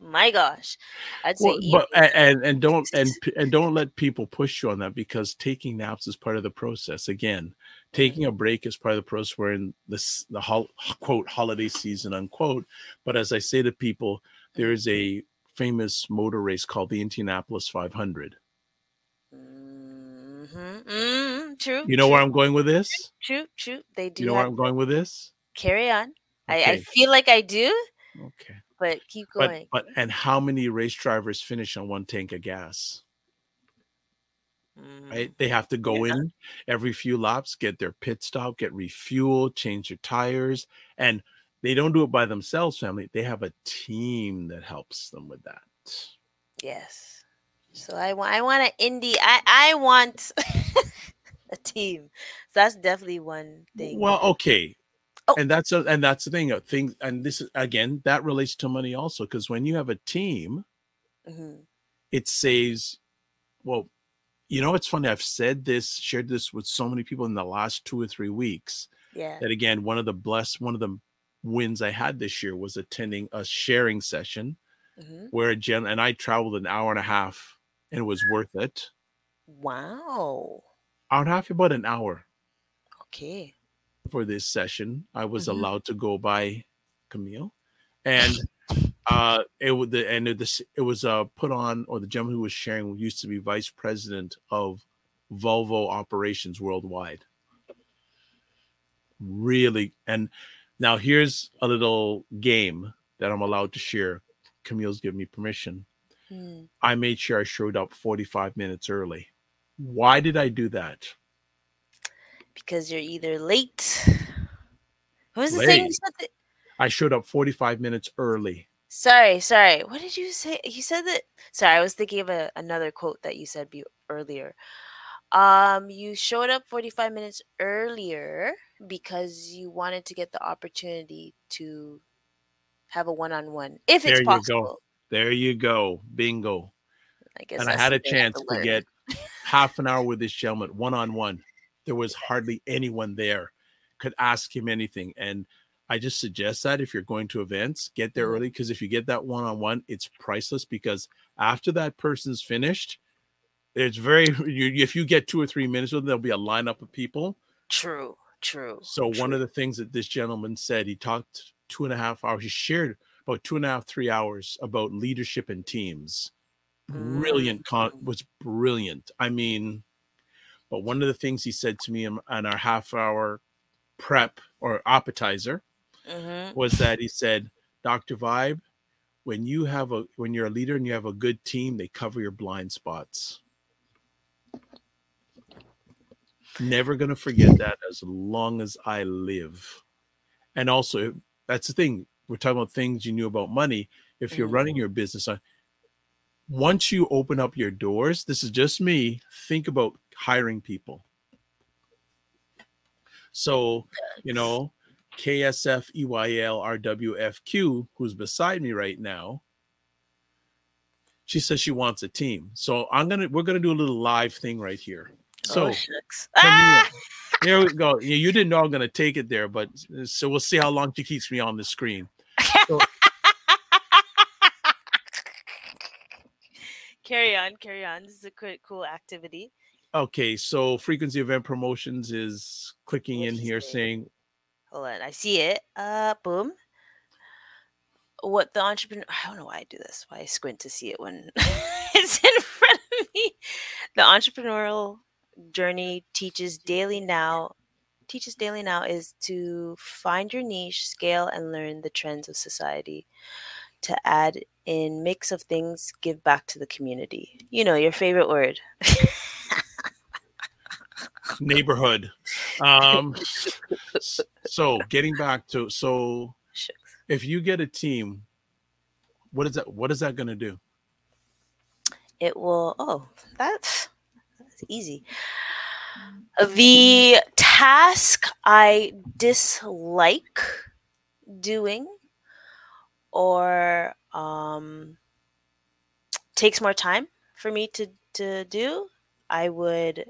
My gosh, I'd say well, but and and don't and and don't let people push you on that because taking naps is part of the process. Again, taking a break is part of the process. We're in this the hol- quote holiday season unquote. But as I say to people, there is a famous motor race called the Indianapolis 500. Hmm hmm True. You know true, where I'm going with this? True. True. They do You know where I'm going with this? carry on. I, I feel like I do, Okay. but keep But going. but and how many race drivers finish on one tank of gas? Mm, right? They have to go Yeah. in every few laps, get their pit stop, get refueled, change their tires, and they don't do it by themselves, family. They have a team that helps them with that. Yes. So I want I want an indie. I I want a team. So that's definitely one thing. Well, okay. Oh. And that's a, and that's the thing. A thing, and this is again that relates to money also because when you have a team, Mhm. it saves. Well, you know, it's funny. I've said this, shared this with so many people in the last two or three weeks. Yeah. that again one of the blessed one of the wins i had this year was attending a sharing session hmm where a gen and i traveled an hour and a half and it was worth it Wow. a half about an hour Okay. for this session i was Mhm. allowed to go by Kamille and uh it was the and this it was uh put on or the gentleman who was sharing used to be vice president of volvo operations worldwide really and now here's a little game that i'm allowed to share Kamille's given me permission Hmm. i made sure i showed up 45 minutes early why did i do that Because you're either late. What was the thing you Late. said? That, i showed up 45 minutes early sorry, sorry. What did you say? You said that. Sorry, I was thinking of a, another quote that you said be, earlier. Um, you showed up 45 minutes earlier because you wanted to get the opportunity to have a one-on-one, if There it's possible. There you go bingo I guess and i had a something I have chance to learn. get half an hour with this gentleman one-on-one there was hardly anyone there could ask him anything and i just suggest that if you're going to events get there Mhm. early because if you get that one-on-one it's priceless because after that person's finished it's very you, if you get two or three minutes with them there'll be a lineup of people True, true. so one of the things that this gentleman said he talked two and a half hours he shared about two and a half three hours about leadership and teams brilliant con Mm. was brilliant i mean but one of the things he said to me in, on our half hour prep or appetizer Mhm. was that he said dr vibe when you have a when you're a leader and you have a good team they cover your blind spots never to forget that as long as i live and also that's the thing we're talking about things you knew about money if you're Mhm. running your business on once you open up your doors this is just me think about hiring people so you know ksf eyl rwfq who's beside me right now she says she wants a team so i'm gonna we're gonna do a little live thing right here so oh. Ah! here we go you you didn't know i'm gonna take it there but so we'll see how long she keeps me on the screen carry on, carry on. This is a quick, cool activity. Okay, so frequency event promotions is clicking in here saying Hold on, I see it. Uh, boom. What the entrepreneur? I don't know why I do this. Why I squint to see it when it's in front of me. The entrepreneurial journey teaches daily now. Teaches daily now is to find your niche, scale, and learn the trends of society. To add in mix of things, give back to the community. You know your favorite word. neighborhood. Um, so getting back to so if you get a team, what is that? What is that going to do? it will oh that's that's easy the task i dislike doing or um takes more time for me to to do i would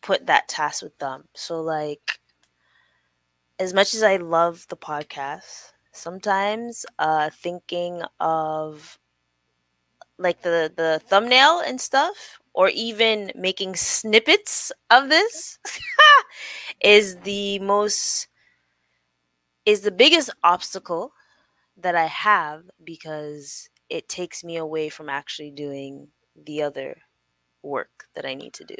put that task with them. So like as much as i love the podcast sometimes uh thinking of like the the thumbnail and stuff or even making snippets of this is the most is the biggest obstacle that I have because it takes me away from actually doing the other work that I need to do.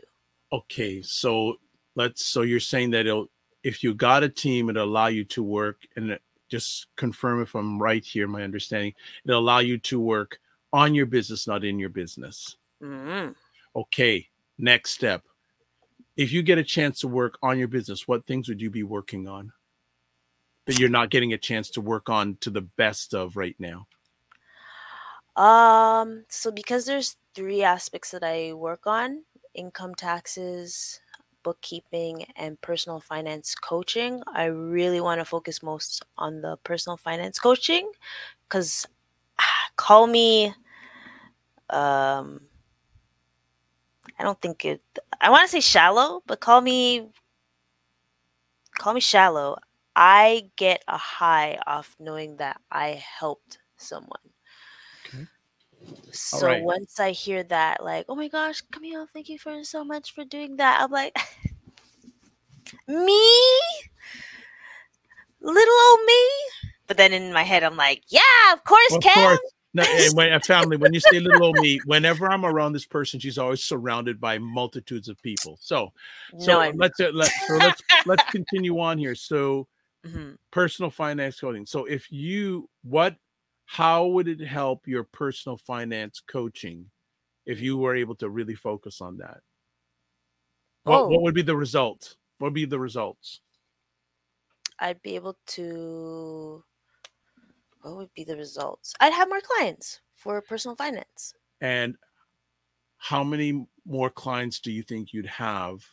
Okay, so let's. So you're saying that it'll if you got a team, it'll allow you to work and just confirm if I'm right here. My understanding, it'll allow you to work on your business, not in your business. Mm. Okay, next step. If you get a chance to work on your business, what things would you be working on that you're not getting a chance to work on to the best of right now? Um, so because there's three aspects that I work on, income taxes, bookkeeping, and personal finance coaching, I really want to focus most on the personal finance coaching cuz call me um I don't think it I want to say shallow, but call me call me shallow. I get a high off knowing that I helped someone. Okay. So right. once I hear that, like, oh my gosh, Kamille, thank you for so much for doing that. I'm like, me, little old me. But then in my head, I'm like, yeah, of course, Of Cam. course. No, and when a family, when you say little old me, whenever I'm around this person, she's always surrounded by multitudes of people. So, so no, let's uh, let, so let's let's continue on here. So, Mhm. personal finance coaching. So, if you what, how would it help your personal finance coaching if you were able to really focus on that? What Oh. what would be the result? What would be the results? I'd be able to. What would be the results? I'd have more clients for personal finance. And how many more clients do you think you'd have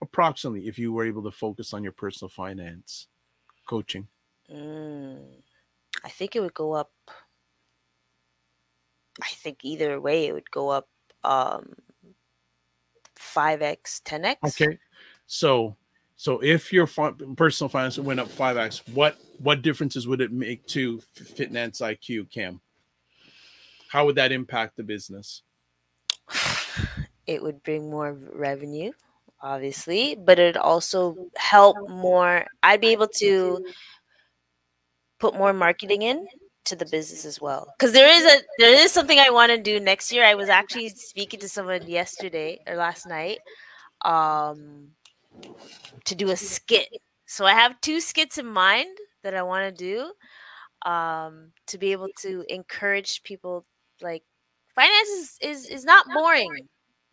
approximately if you were able to focus on your personal finance coaching? Mm, I think it would go up. I think either way, it would go up um, 5x, 10x. Okay. So so if your fin- personal finance went up 5x, what what differences would it make to Finance IQ, Cam? How would that impact the business? It would bring more revenue, obviously, but it'd also help more. I'd be able to put more marketing in to the business as well because there is a there is something i want to do next year i was actually speaking to someone yesterday or last night um to do a skit so i have two skits in mind that i want to do um to be able to encourage people like finance is, is is not boring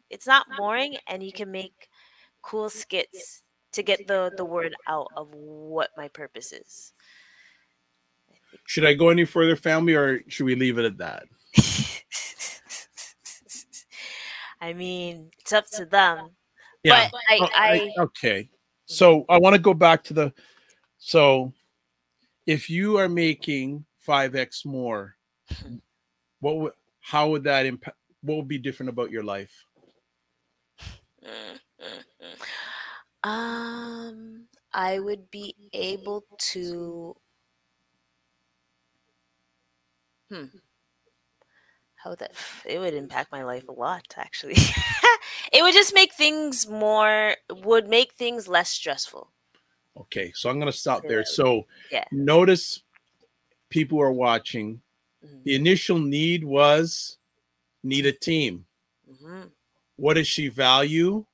it's not boring and you can make cool skits to get the the word out of what my purpose is Should I go any further, family, or should we leave it at that? I mean, it's up to them. Yeah. But I, Oh, I, okay. So I want to go back to the so if you are making 5x more, what would how would that impact what would be different about your life? um, I would be able to. Hmm. how that it would impact my life a lot actually it would just make things more would make things less stressful Okay, so I'm going to stop there. So Yeah. notice people are watching. Mhm, The initial need was need a team. mhm, What does she value?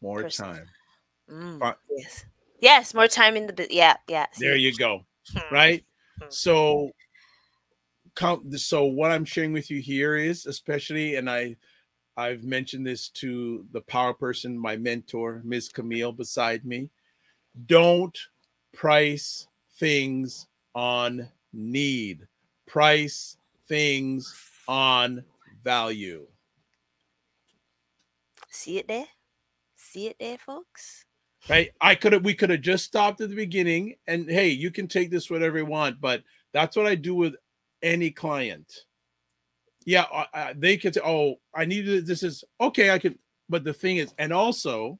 More Person- time. mm, yes yes more time in the yeah yeah There you go. Hmm. Right? Hmm. So come so what I'm sharing with you here is especially and I I've mentioned this to the power person, my mentor, Ms. Kamille beside me. Don't price things on need. Price things on value. see it there see it there folks Right? I could have we could have just stopped at the beginning and hey, you can take this whatever you want, but that's what I do with any client. Yeah, I, I, they could say, "Oh, I need this is okay." I can, but the thing is, and also,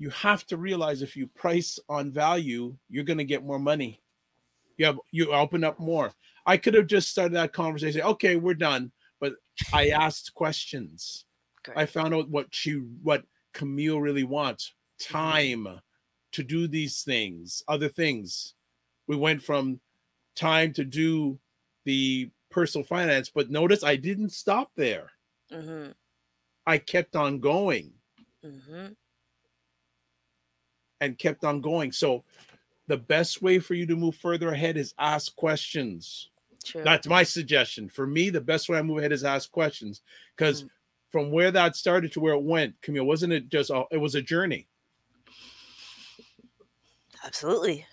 you have to realize if you price on value, you're going to get more money. You have you open up more. I could have just started that conversation. Okay, we're done, but I asked questions. I found out what she what Kamille really wants time to do these things, other things. We went from time to do the personal finance, but notice I didn't stop there. mm-hmm, I kept on going mm-hmm. And kept on going. So the best way for you to move further ahead is ask questions. true That's my suggestion. For me, the best way I move ahead is ask questions because Mm. from where that started to where it went, Kamille, wasn't it just a, it was a journey? absolutely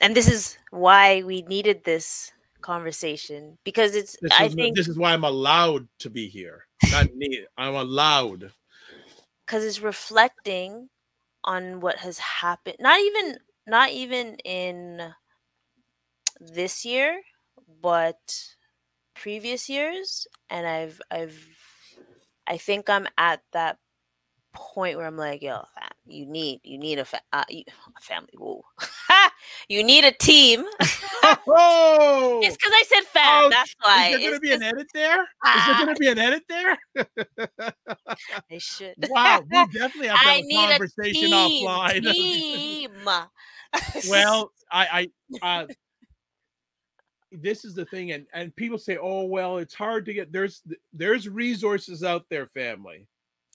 and this is why we needed this conversation because it's This i is, think this is why I'm allowed to be here. Not need. I'm allowed. because it's reflecting on what has happened not even not even in this year but previous years and i've i've i think i'm at that point where i'm like yo you need you need a, fa- uh, a family whoa. you need a team Oh, it's because i said fam Oh, that's why is there going to be an edit there? Is Ah. there going to be an edit there? I should wow, we definitely have to I have a need a conversation team, offline. team. well, I, I, uh, this is the thing, and and people say, oh well, it's hard to get. There's there's resources out there, family.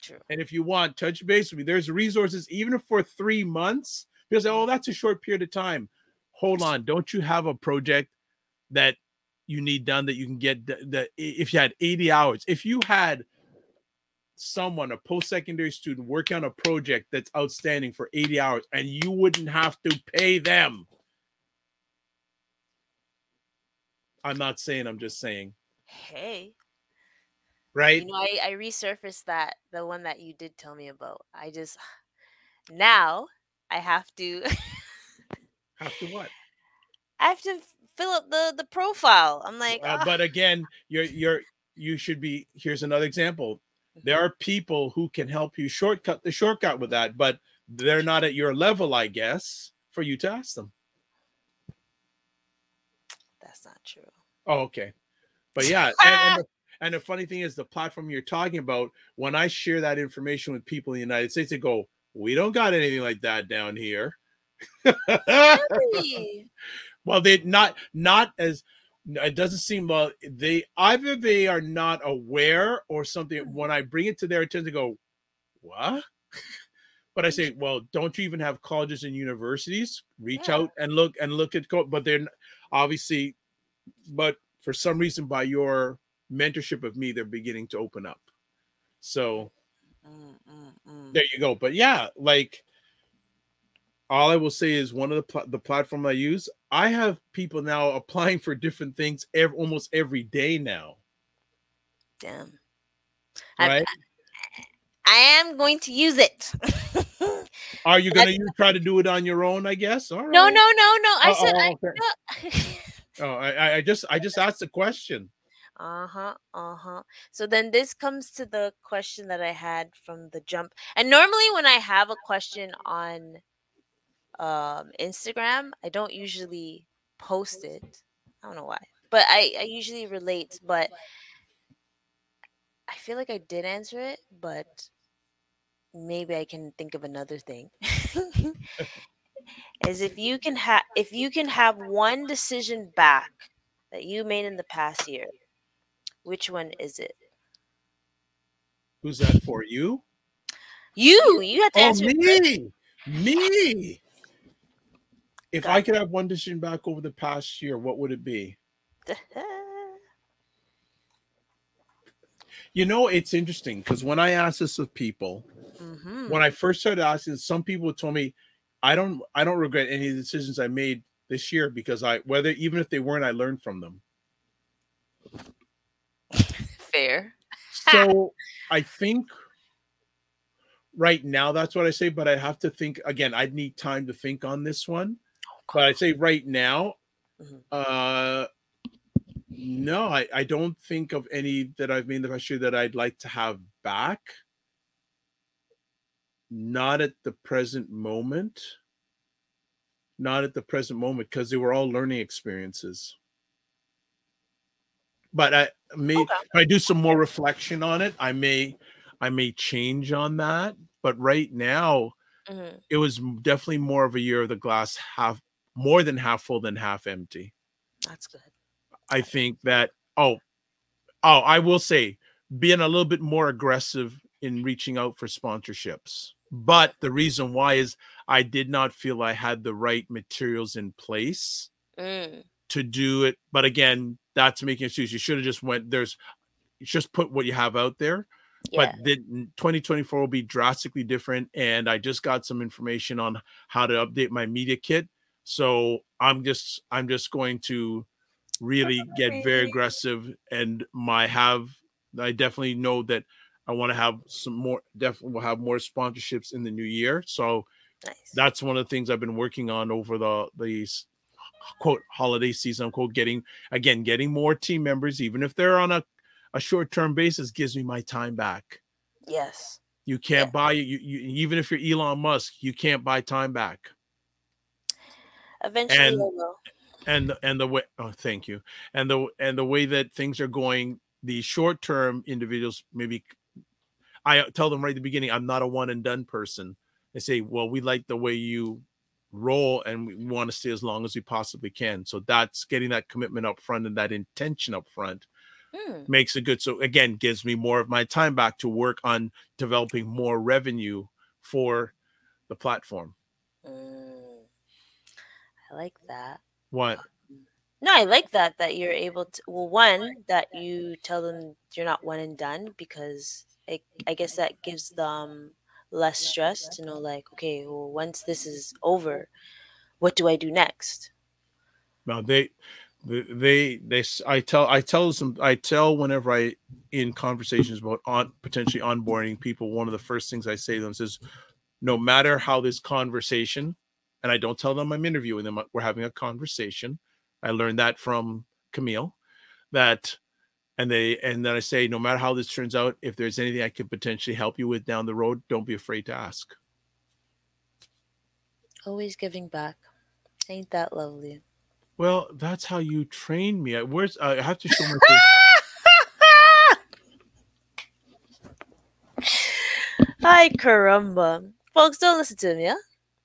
True. And if you want, touch base with me. There's resources even for three months. People say, oh, that's a short period of time. Hold on, don't you have a project that you need done that you can get that if you had 80 hours, if you had someone, a post-secondary student, working on a project that's outstanding for 80 hours and you wouldn't have to pay them. I'm not saying, I'm just saying, hey right? You know, I, I resurfaced that the one that you did tell me about. I just now I have to have to what? I have to fill up the the profile. I'm like, Uh, "Ah." but again, you're you're you should be. Here's another example. There are people who can help you shortcut the shortcut with that, but they're not at your level, I guess, for you to ask them. that's not true. Oh, okay. But yeah, and, and, the, and the funny thing is, the platform you're talking about, when I share that information with people in the United States, they go, "We don't got anything like that down here." Really? well, they not not as it doesn't seem well. They either they are not aware or something. When I bring it to their attention, they go, "What?" But I say, well, don't you even have colleges and universities? Reach Yeah. out and look and look at, co- but they're obviously, but for some reason, by your mentorship of me, they're beginning to open up. So Mm, mm, mm. there you go. But yeah, like all I will say is one of the pl- the platform I use, I have people now applying for different things ev- almost every day now. Damn. Right? I am going to use it. Are you gonna That's- you try to do it on your own? I guess. All right. no, no, no, no. I Oh, said oh, I, okay. Oh, I, I- I just I just asked a question. Uh-huh. Uh-huh. So then this comes to the question that I had from the jump. And normally when I have a question on um Instagram, I don't usually post it. I don't know why. but I, I usually relate, but I feel like I did answer it, but maybe I can think of another thing. is if you can have if you can have one decision back that you made in the past year, which one is it? Who's that for? You? You. You have to Oh, answer. me. Me. If Got I could have one decision back over the past year, what would it be? You know, it's interesting because when I ask this of people, Mhm. when I first started asking, some people told me, I don't I don't regret any of the decisions I made this year because I whether even if they weren't, I learned from them. Fair. So I think right now that's what I say, but I have to think again, I'd need time to think on this one. But I'd say right now, Mhm. uh no, I, I don't think of any that I've made in the past year that I'd like to have back. Not at the present moment. Not at the present moment because they were all learning experiences. But I may Okay. if I do some more reflection on it, I may I may change on that. But right now, Mhm. it was definitely more of a year of the glass half more than half full than half empty. That's good. I think that oh oh I will say being a little bit more aggressive in reaching out for sponsorships. But the reason why is I did not feel I had the right materials in place Mm. to do it. But again, that's making excuses. You should have just went there's just put what you have out there. Yeah. But then 2024 will be drastically different. And I just got some information on how to update my media kit. So I'm just I'm just going to really get very aggressive and my have I definitely know that I want to have some more definitely will have more sponsorships in the new year. So nice. that's one of the things I've been working on over the these quote holiday season. Quote getting again getting more team members, even if they're on a, a short term basis, gives me my time back. yes. You can't Yeah. buy you, you even if you're Elon Musk, you can't buy time back. Eventually, And- will. And and the way oh thank you and the and the way that things are going, the short term individuals maybe I tell them right at the beginning, I'm not a one and done person. They say, well, we like the way you roll and we want to stay as long as we possibly can. So that's getting that commitment up front and that intention up front Mm. makes it good. So again, gives me more of my time back to work on developing more revenue for the platform. Mm. I like that. What? No, I like that that you're able to. Well, one that you tell them you're not one and done because I, I guess that gives them less stress to know like, okay, well, once this is over, what do I do next? No, they, they, they, I tell, I tell some, I tell whenever I, in conversations about on potentially onboarding people, one of the first things I say to them is, no matter how this conversation, and I don't tell them I'm interviewing them, uh, we're having a conversation. I learned that from Kamille, that, and they, and then I say, no matter how this turns out, if there's anything I could potentially help you with down the road, don't be afraid to ask. Always giving back. Ain't that lovely? Well, that's how you train me. I, where's I have to show my face. Hi, caramba. Folks, don't listen to me, yeah?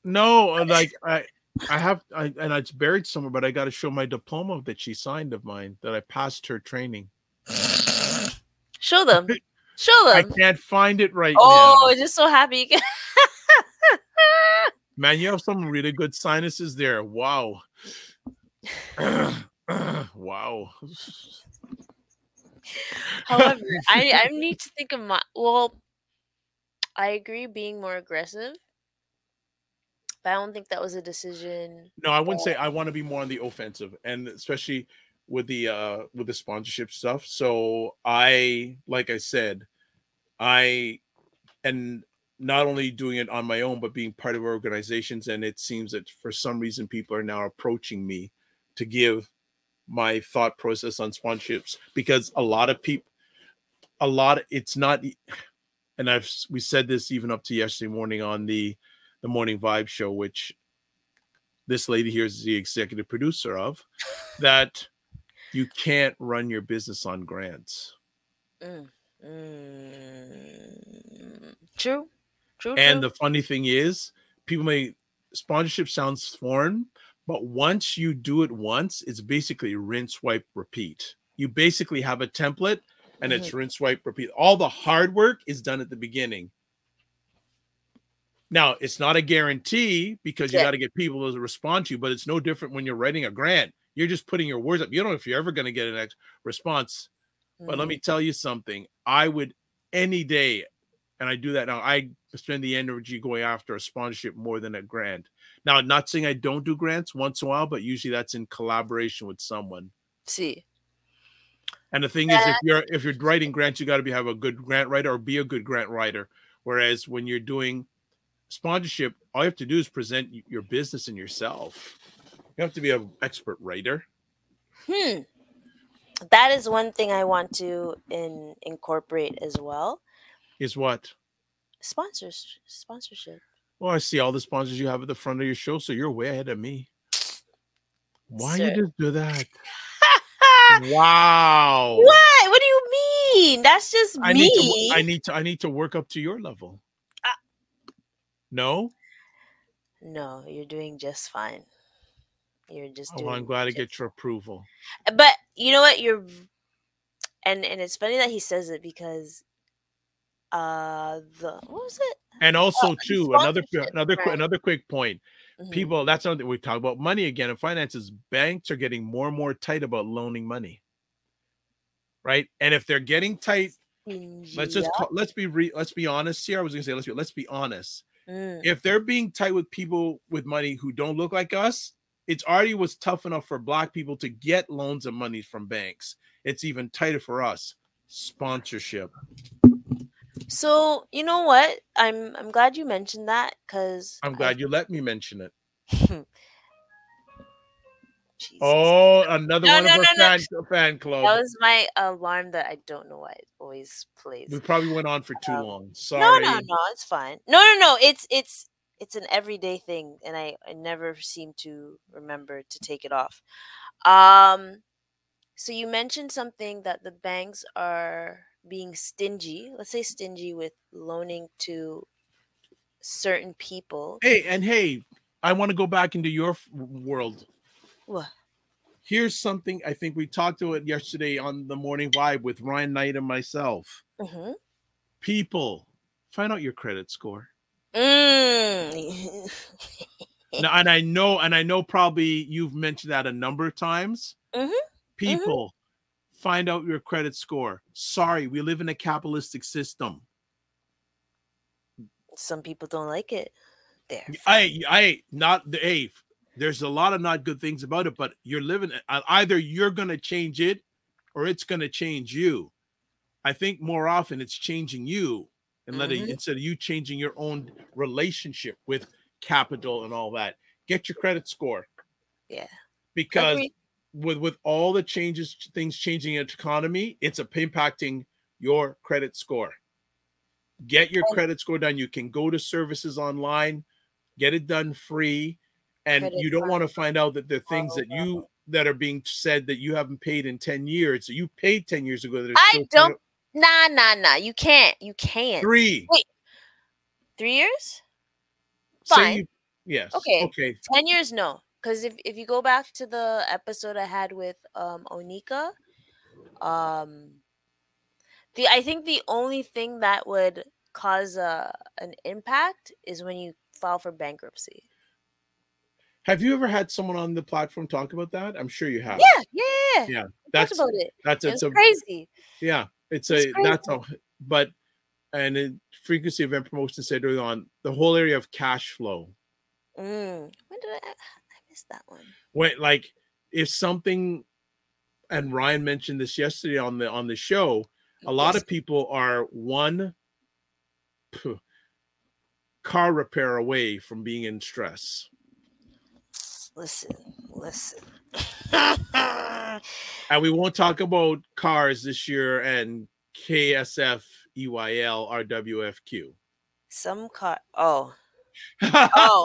No, uh, like I, I have, I, and it's buried somewhere, but I got to show my diploma that she signed of mine that I passed her training. Show them. Show them. I can't find it right Oh, now. Oh, just so happy you can. Man, you have some really good sinuses there. Wow. wow. However, I, I need to think of my. Well, I agree being more aggressive, but I don't think that was a decision. No, I wouldn't say I want to be more on the offensive, and especially with the uh with the sponsorship stuff. So I, like I said, I and not only doing it on my own, but being part of organizations. And it seems that for some reason, people are now approaching me to give my thought process on sponsorships because a lot of people, a lot, it's not, and I've we said this even up to yesterday morning on the the morning vibe show, which this lady here is the executive producer of, that you can't run your business on grants. Mm. Mm. True. True. And true. the funny thing is, people may sponsorship sounds foreign, but once you do it once, it's basically rinse, wipe, repeat. You basically have a template and it's rinse, wipe, repeat. All the hard work is done at the beginning. Now, it's not a guarantee because you Yeah. got to get people to respond to you, but it's no different when you're writing a grant. You're just putting your words up. You don't know if you're ever going to get an ex- response. But let Mhm. me tell you something. I would any day, and I do that now. I spend the energy going after a sponsorship more than a grant. Now, not saying I don't do grants once in a while, but usually that's in collaboration with someone. see. And the thing is, if you're if you're writing grants, you got to be have a good grant writer or be a good grant writer. Whereas when you're doing sponsorship, all you have to do is present your business and yourself. You have to be an expert writer. Hmm. That is one thing I want to in, incorporate as well. Is what? Sponsors, sponsorship. Well, I see all the sponsors you have at the front of your show, so you're way ahead of me. Why Sir. you just do that? Wow. What? What do you mean? That's just I me. need to I need to I need to work up to your level. Ah. No? no, you're doing just fine. You're just Oh, doing. I'm glad to get your approval. But you know what? You're, and and it's funny that he says it because, uh, the what was it? And also the too, another another right. another quick point. Mhm. People, that's something we talk about money again and finances. Banks are getting more and more tight about loaning money. Right? And if they're getting tight, let's just Yeah. let's be re, let's be honest here. I was gonna say let's be let's be honest. Mm, if they're being tight with people with money who don't look like us, it's already was tough enough for black people to get loans and money from banks. It's even tighter for us. Sponsorship. So you know what? I'm I'm glad you mentioned that because I'm glad you let me mention it. Oh, another No, one no, of our no, no. fan, fan club. that was my alarm that I don't know why it always plays. we probably went on for too Um, long. Sorry. No, no, no, it's fine. No, no, no. It's it's it's an everyday thing, and I I never seem to remember to take it off. Um, so you mentioned something that the banks are being stingy. Let's say stingy with loaning to certain people. Hey, and hey, I want to go back into your f- world. What? Here's something I think we talked to it yesterday on the morning vibe with Ryan Knight and myself. Mm-hmm. People, find out your credit score. Mm. Now, and I know, and I know probably you've mentioned that a number of times. Mhm, People, find out your credit score. Sorry, we live in a capitalistic system. Some people don't like it. There. I, I, not the hey, there's a lot of not good things about it, but you're living either you're gonna change it or it's gonna change you. I think more often it's changing you and letting Mhm. instead of you changing your own relationship with capital and all that. Get your credit score. Yeah. because with with all the changes things changing in the economy it's a, impacting your credit score get your credit score done you can go to services online get it done free and Credit you don't card. want to find out that the things that Oh, you that are being said that you haven't paid in 10 years that you paid 10 years ago that I don't- Nah, nah, nah. You can't. You can't. three Wait. Three years? Fine. you- yes Okay. okay 10 years no because if, if you go back to the episode i had with um onika um the i think the only thing that would cause a an impact is when you file for bankruptcy have you ever had someone on the platform talk about that i'm sure you have yeah yeah yeah, Yeah, that's about it that's it it's a crazy Yeah, it's, It's a that's a but and in frequency event promotion said early on the whole area of cash flow. mm. when did i i missed that one When like if something and Ryan mentioned this yesterday on the on the show, a lot Yes. of people are one phew, car repair away from being in stress. listen listen And we won't talk about cars this year and KSF EYL RWFQ. some car oh Oh,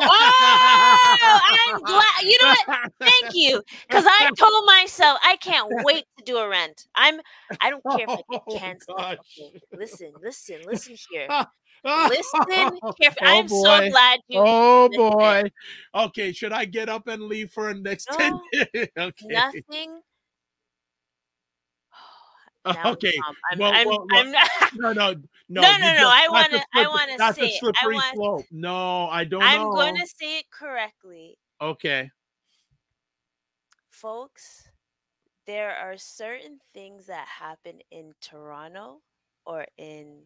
oh, I'm glad. You know what? Thank you, because I told myself I can't wait to do a rent. I'm. I don't care if I Oh, get canceled. gosh. Okay, listen, listen, listen here. Listen carefully. Oh, I'm so glad you. Oh boy. Okay, should I get up and leave for the next No, minutes? okay. Nothing. I'm Okay. I'm, Well, I'm, well, well, I'm not. No, no, no. No, no, no, I wanna- I wanna That's say it. I want- slope. No, I don't I'm know. going to say it correctly, Okay. folks. There are certain things that happen in Toronto or in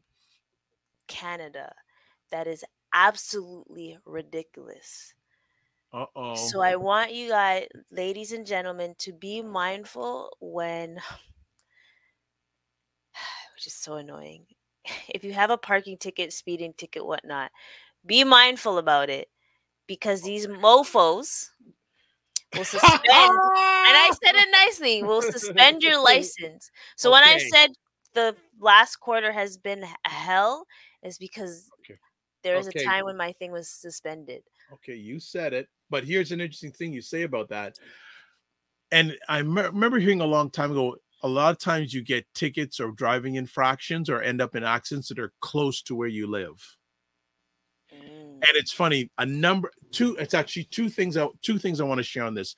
Canada that is absolutely ridiculous. Uh oh. So I want you guys, ladies and gentlemen, to be mindful when, which is so annoying. If you have a parking ticket, speeding ticket, whatnot, be mindful about it because these mofo's will suspend. and I said it nicely. Will suspend your license. So when I said the last quarter has been hell, is because Okay. was Okay. a time when my thing was suspended. Okay, you said it, but here's an interesting thing you say about that. And I me- remember hearing a long time ago. A lot of times you get tickets or driving infractions or end up in accidents that are close to where you live. Mm. And it's funny. A number two. It's actually two things. I, two things I want to share on this.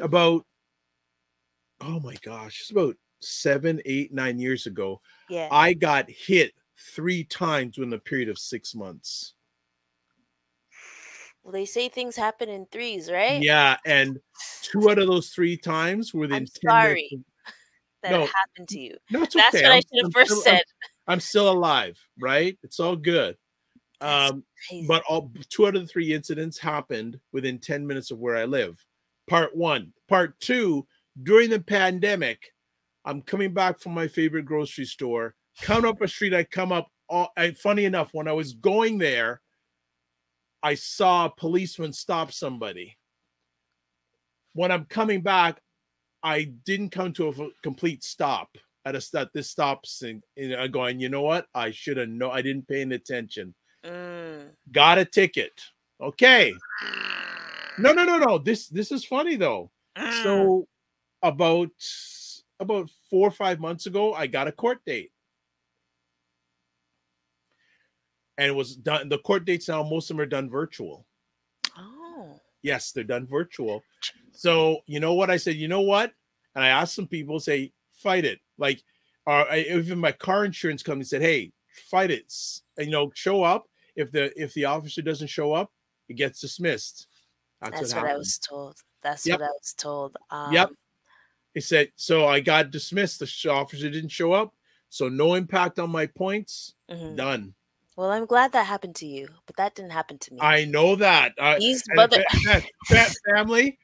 About oh my gosh, it's about seven, eight, nine years ago. Yeah. I got hit three times within a period of six months. Well, they say things happen in threes, right? Yeah, and two out of those three times were within I'm 10 minutes sorry. of- That no, it happened to you. No, it's That's okay. what I I'm- should have I'm first still- I'm- said. I'm, still alive, right? It's all good. Um, but all two out of the three incidents happened within 10 minutes of where I live. Part one. Part two, during the pandemic, I'm coming back from my favorite grocery store. Come up a street, I come up. All, and funny enough, when I was going there, I saw a policeman stop somebody. When I'm coming back, I didn't come to a complete stop at a stop. This stops and, going, you know what? I should have no, I didn't pay any attention Mm. got a ticket. Okay. No, no, no, no. This this is funny though. Mm. So about about four or five months ago, I got a court date. And it was done. The court dates now, most of them are done virtual. oh. Yes, they're done virtual. So you know what I said? You know what? And I asked some people, say, fight it. Like, or I, even my car insurance company said, hey, fight it. And, you know, show up. If the if the officer doesn't show up, it gets dismissed. That's, That's what, what I was told. That's Yep. what I was told. Um, Yep. He said, so I got dismissed. The officer didn't show up. So no impact on my points. mhm. Done. Well, I'm glad that happened to you, but that didn't happen to me. I know that. I, These mother. fa- fa- family,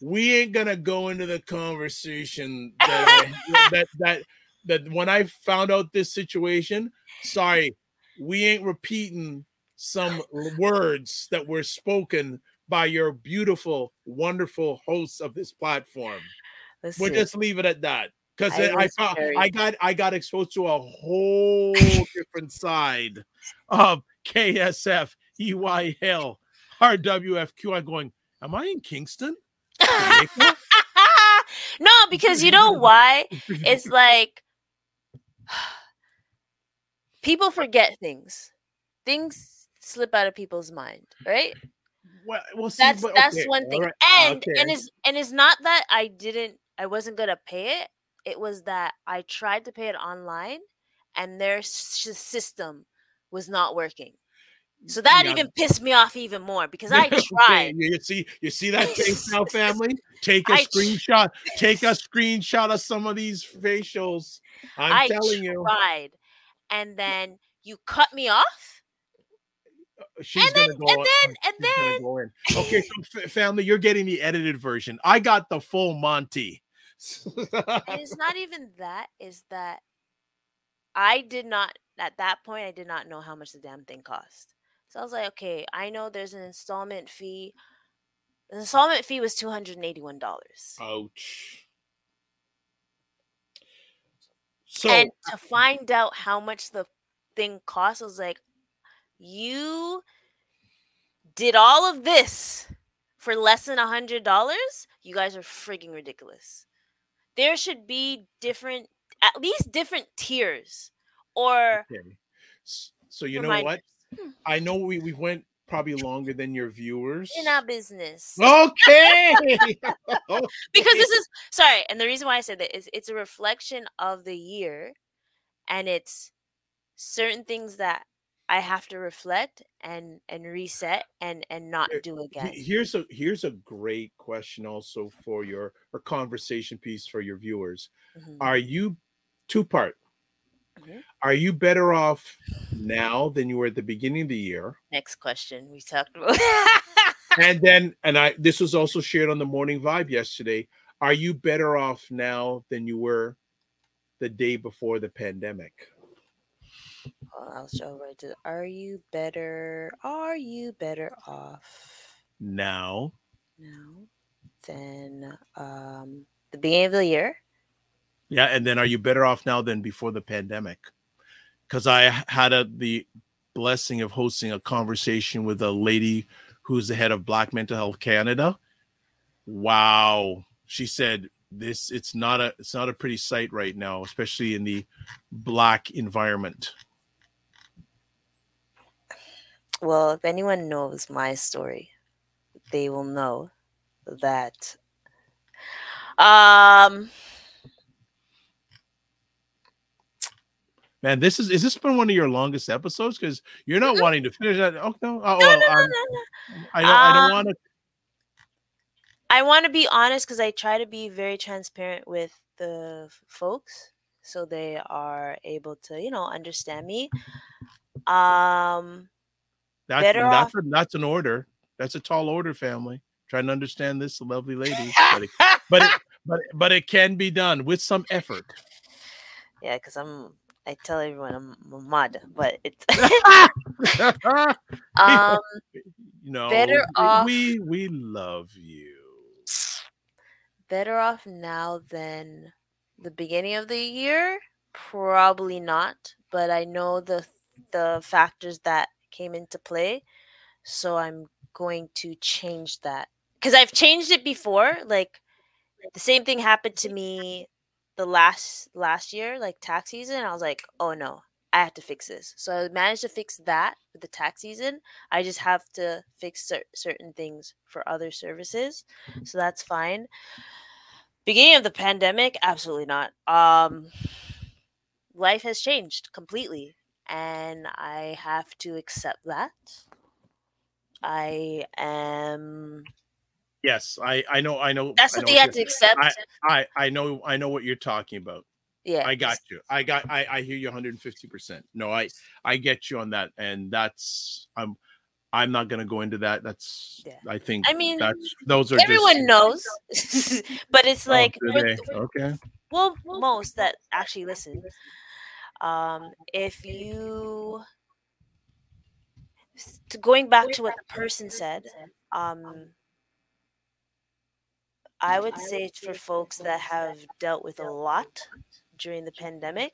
we ain't gonna go into the conversation that, I- that that that when I found out this situation. Sorry, we ain't repeating some words that were spoken by your beautiful, wonderful hosts of this platform. Listen, We'll just leave it at that because I I, was found very- I got I got exposed to a whole different side of KSF, EYL, RWFQ. I'm going, am I in Kingston? No, because you know why? It's like people forget things. Things slip out of people's mind, right? well, we'll see, That's but that's one thing. right, And and okay. it's and it's not that I didn't I wasn't gonna pay it. It was that I tried to pay it online and their system was not working. So that Yeah. even pissed me off even more because I tried. You see, you see that face now, family. Take a I tr- screenshot. Take a screenshot of some of these facials. I'm I telling you, tried. And then you cut me off. Uh, uh, she's and then- go. and then- uh, and she's gonna then- go. Okay, so family, you're getting the edited version. I got the full Monty. And it's not even that, is that I did not at that point I did not know how much the damn thing cost. So I was like, okay, I know there's an installment fee. The installment fee was two hundred and eighty-one dollars. Ouch. So and to find out how much the thing cost, I was like, you did all of this for less than a hundred dollars, you guys are freaking ridiculous. There should be different, at least different tiers or Okay. So you know what? Hmm. I know we, we went probably longer than your viewers. in our business. Okay. because this is sorry and the reason why i said that is it's a reflection of the year and it's certain things that i have to reflect and and reset and and not do again Here's a here's a great question also for your or conversation piece for your viewers. Mhm. Are you two part? Mhm. Are you better off now than you were at the beginning of the year? next question we talked about And then and I this was also shared on the morning vibe yesterday. Are you better off now than you were the day before the pandemic? Well, i'll show right to are you better are you better off Now. now than um the beginning of the year Yeah, and then are you better off now than before the pandemic? Because I had a, the blessing of hosting a conversation with a lady who's the head of Black Mental Health Canada. Wow, she said this it's not a it's not a pretty sight right now, especially in the black environment. Well, if anyone knows my story, they will know that um Man, this is is this been one of your longest episodes? Because you're not wanting to finish that. Oh no, oh, no, well, no, no, I'm- no, no. I don't I don't Um, want to. I want to be honest because I try to be very transparent with the folks so they are able to, you know, understand me. Um That's better that's, off- a, that's an order. That's a tall order, family. Trying to understand this lovely lady, but it, but it, but but it can be done with some effort. yeah, because I'm I tell everyone I'm a mud, but it's um you know, better off- we we love you. better off now than the beginning of the year probably not but i know the the factors that came into play so i'm going to change that because i've changed it before like the same thing happened to me the last last year like tax season i was like oh no i have to fix this. So i managed to fix that with the tax season i just have to fix cer- certain things for other services so that's fine. Beginning of the pandemic absolutely not um life has changed completely and i have to accept that i am Yes, I I know I know. that's I what know they had you're- to accept I I know I know what you're talking about. yeah I got you. I got. I, I hear you 150. percent No, I I get you on that, and that's I'm I'm not gonna go into that. That's Yeah. I think i mean that's those are everyone just, knows but it's Oh, like do for they? th- okay. well most that actually listen um if you going back to what the person said um i would say it's for folks that have dealt with a lot during the pandemic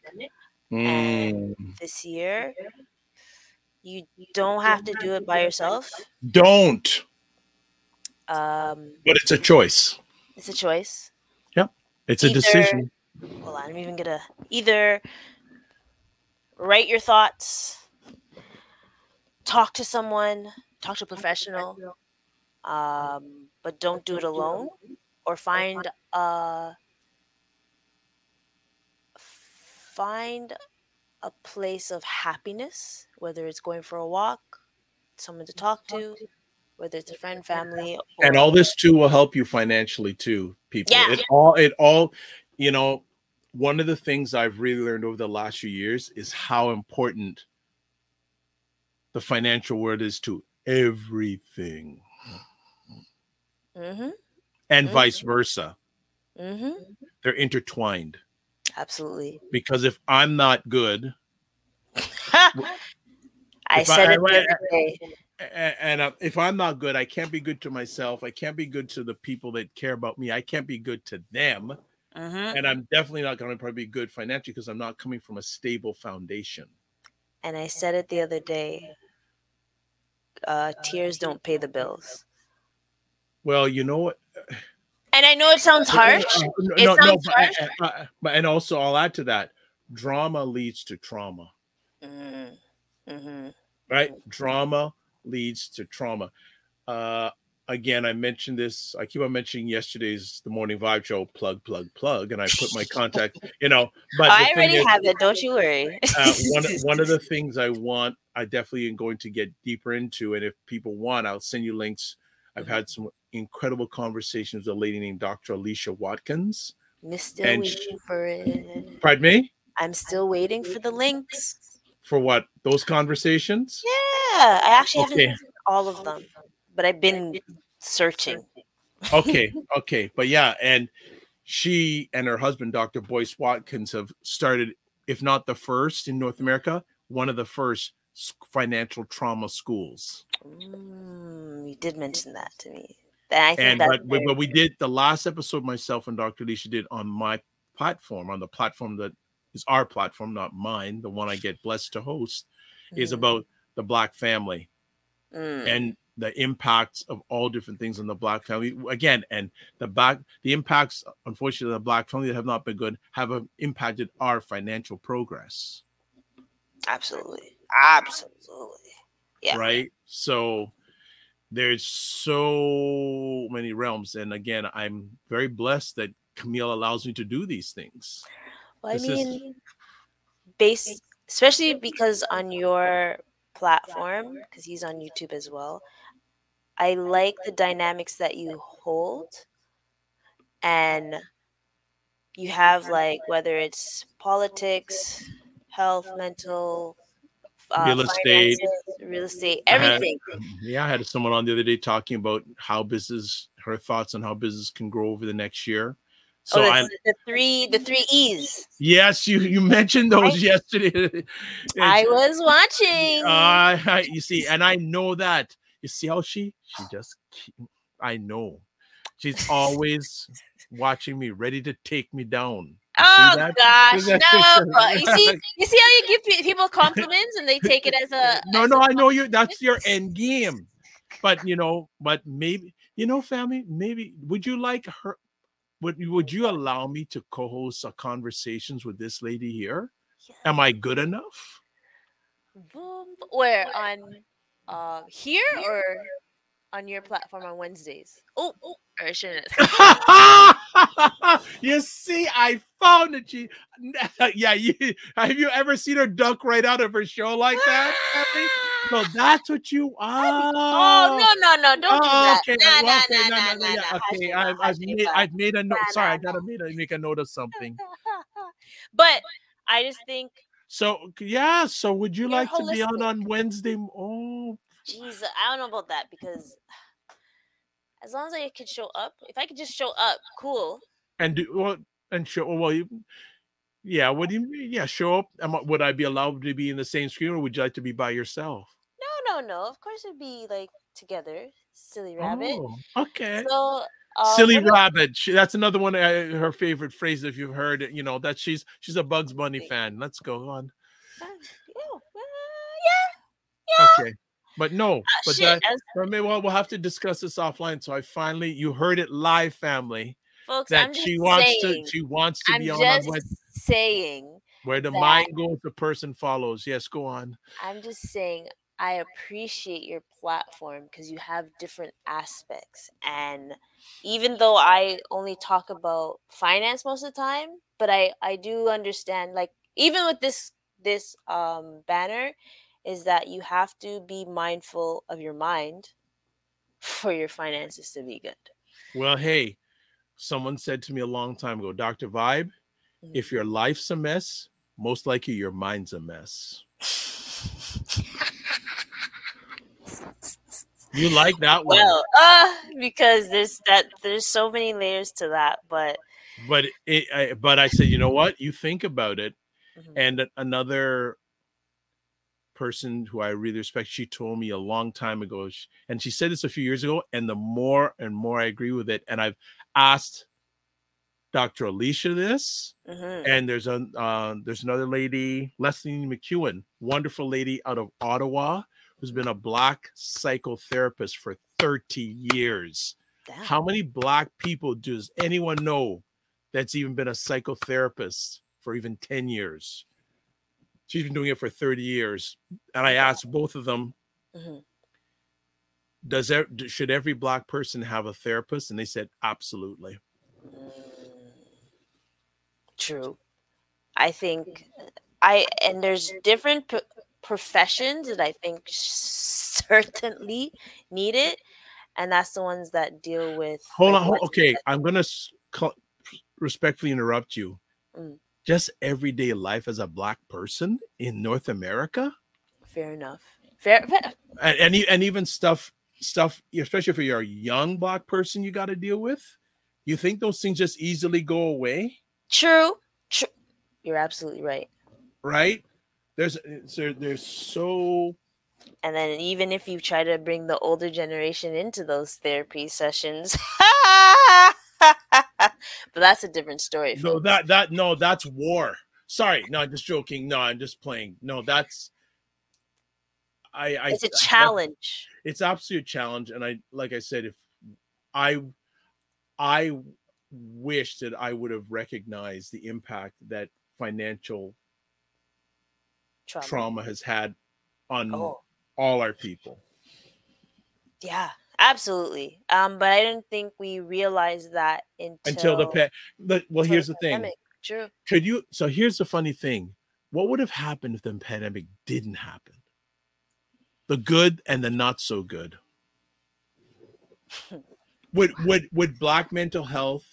Mm, this year you don't have to do it by yourself don't, um but it's a choice. it's a choice yeah. It's a decision. hold on i'm even gonna either write your thoughts talk to someone talk to a professional um, but don't do it alone or find a find a place of happiness whether it's going for a walk someone to talk to whether it's a friend family and all this too will help you financially too people. Yeah. it all it all you know one of the things i've really learned over the last few years is how important the financial world is to everything. Mhm, and Mhm. vice versa. Mhm. they're intertwined. Absolutely. Because if i'm not good I If I- said it I- the other day. a- and uh, if i'm not good i can't be good to myself. I can't be good to the people that care about me. I can't be good to them Mhm. and i'm definitely not going to probably be good financially because i'm not coming from a stable foundation And I said it the other day. uh, tears don't pay the bills. Well, you know what? And I know it sounds harsh. Uh, no, It no, no, sounds but, harsh. uh, uh, but and also I'll add to that. Drama leads to trauma, Mm, mhm. right? Drama leads to trauma. Uh, again, I mentioned this. I keep on mentioning yesterday's the morning vibe show. Plug, plug, plug, and I put my contact. You know, but the I already is, have it. Don't you worry. uh, one one of the things I want, I definitely am going to get deeper into, and if people want, I'll send you links. I've had some incredible conversations with a lady named Dr. Alicia Watkins. I'm still and waiting for it. Pardon me I'm still waiting for the links. for what those conversations. Yeah, I actually haven't Okay. listened to all of them, but I've been searching. Okay, okay, but yeah, and she and her husband, Dr. Boyce Watkins, have started, if not the first in North America, one of the first financial trauma schools. Mm, you did mention that to me. And I and but, we- very but we did the last episode myself and dr alicia did on my platform on the platform that is our platform not mine the one i get blessed to host is Mhm. about the black family Mm. and the impacts of all different things on the black family again and the back the impacts unfortunately of the black family that have not been good have uh, impacted our financial progress absolutely, absolutely. Yeah. right so there's so many realms and again i'm very blessed that Kamille allows me to do these things Well, I This is- mean, based especially because on your platform, because he's on YouTube as well, I like the dynamics that you hold, and you have like whether it's politics, health, mental, uh, Real estate. finances, real estate, I had- everything. yeah i had someone on the other day talking about how business her thoughts on how business can grow over the next year so oh, the, i'm the three, the three E's. yes you you mentioned those yesterday I was watching. uh, you see, and I know that. You see how she she just keep, I know. She's always watching me, ready to take me down. You Oh gosh, no! You see, you see how you give people compliments and they take it as a No, as no, a I know you. That's your end game. But you know, but maybe you know, family. Maybe would you like her? Would would you allow me to co-host a conversations with this lady here? Am I good enough? Boom. Where on uh here or on your platform on Wednesdays? Oh, oh or shouldn't. you see, I found it. She, yeah, you have you ever seen her duck right out of her show like that? So that's what you are. Oh no no no! Don't do that. okay. Nah, well, okay, nah, nah, nah, yeah, nah. okay. I've, I've made I've made a note. Nah, Sorry, I gotta a, make a note of something. but I just think, So yeah, so would you You're like to be on on Wednesday? Oh, jeez, I don't know about that because as long as I could show up, if I could just show up, cool. and do well and show well you yeah what do you mean yeah show up Am would i be allowed to be in the same screen or would you like to be by yourself No no no. Of course it'd be like together, silly rabbit. Oh, okay So uh, silly rabbit she, that's another one uh, her favorite phrase if you've heard it you know that she's she's a bugs bunny fan let's go on Uh, yeah, yeah. okay but no Uh, but shit, that I mean, well, we'll have to discuss this offline. So I finally, you heard it live, family, folks, that I'm just she wants saying, to, she wants to I'm be on, just on saying. where the mind goes, the person follows. Yes, go on. I'm just saying I appreciate your platform because you have different aspects. And even though I only talk about finance most of the time, but I I do understand like even with this this um banner is that you have to be mindful of your mind for your finances to be good. Well, hey, someone said to me a long time ago, Dr. Vibe, if your life's a mess, most likely your mind's a mess. You like that one. Well, uh, because there's that there's so many layers to that, but but it, I, but I said, you know what? You think about it. Mhm. And another person who I really respect, she told me a long time ago, and she said this a few years ago. And the more and more I agree with it, and I've asked Dr. Alicia this, Mhm. and there's a uh, there's another lady, Leslie McEwen, wonderful lady out of Ottawa, who's been a black psychotherapist for 30 years. Damn. How many black people does anyone know that's even been a psychotherapist for even 10 years? She's been doing it for 30 years. And I asked both of them, Mhm. does there, should every black person have a therapist? And they said, absolutely. Mm. True. I think I and there's different professions that I think certainly need it, and that's the ones that deal with. Hold like, on. hold- okay. I'm going to respectfully interrupt you. Mm. Just everyday life as a black person in North America? Fair enough. Fair. fair- and and, and even stuff stuff especially if you're a young black person you got to deal with you think those things just easily go away True. True. You're absolutely right. right there's so there's so And then even if you try to bring the older generation into those therapy sessions, but that's a different story. no folks. that that no that's war sorry no i'm just joking no i'm just playing no that's i i it's a challenge. it's absolute challenge and i like i said if i i wish that i would have recognized the impact that financial Trauma. trauma has had on Oh, all our people. yeah, absolutely. Um, but I didn't think we realized that until, Until the pet. The, well, here's the thing. pandemic. True. Could you? So here's the funny thing. What would have happened if the pandemic didn't happen? The good and the not so good. would would would black mental health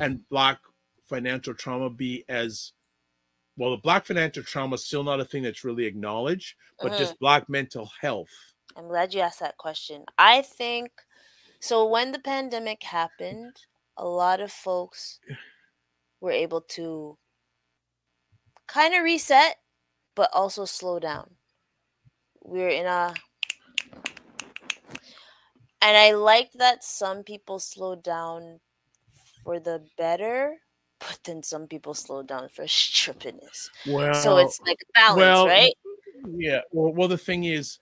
and black financial trauma be as well? The black financial trauma is still not a thing that's really acknowledged, but Mhm. just black mental health. I'm glad you asked that question. I think so. When the pandemic happened, a lot of folks were able to kind of reset, but also slow down. We're in a. And I liked that some people slowed down for the better, but then some people slow down for strippiness. Well, so it's like a balance, well, right? Yeah. Well, well, the thing is,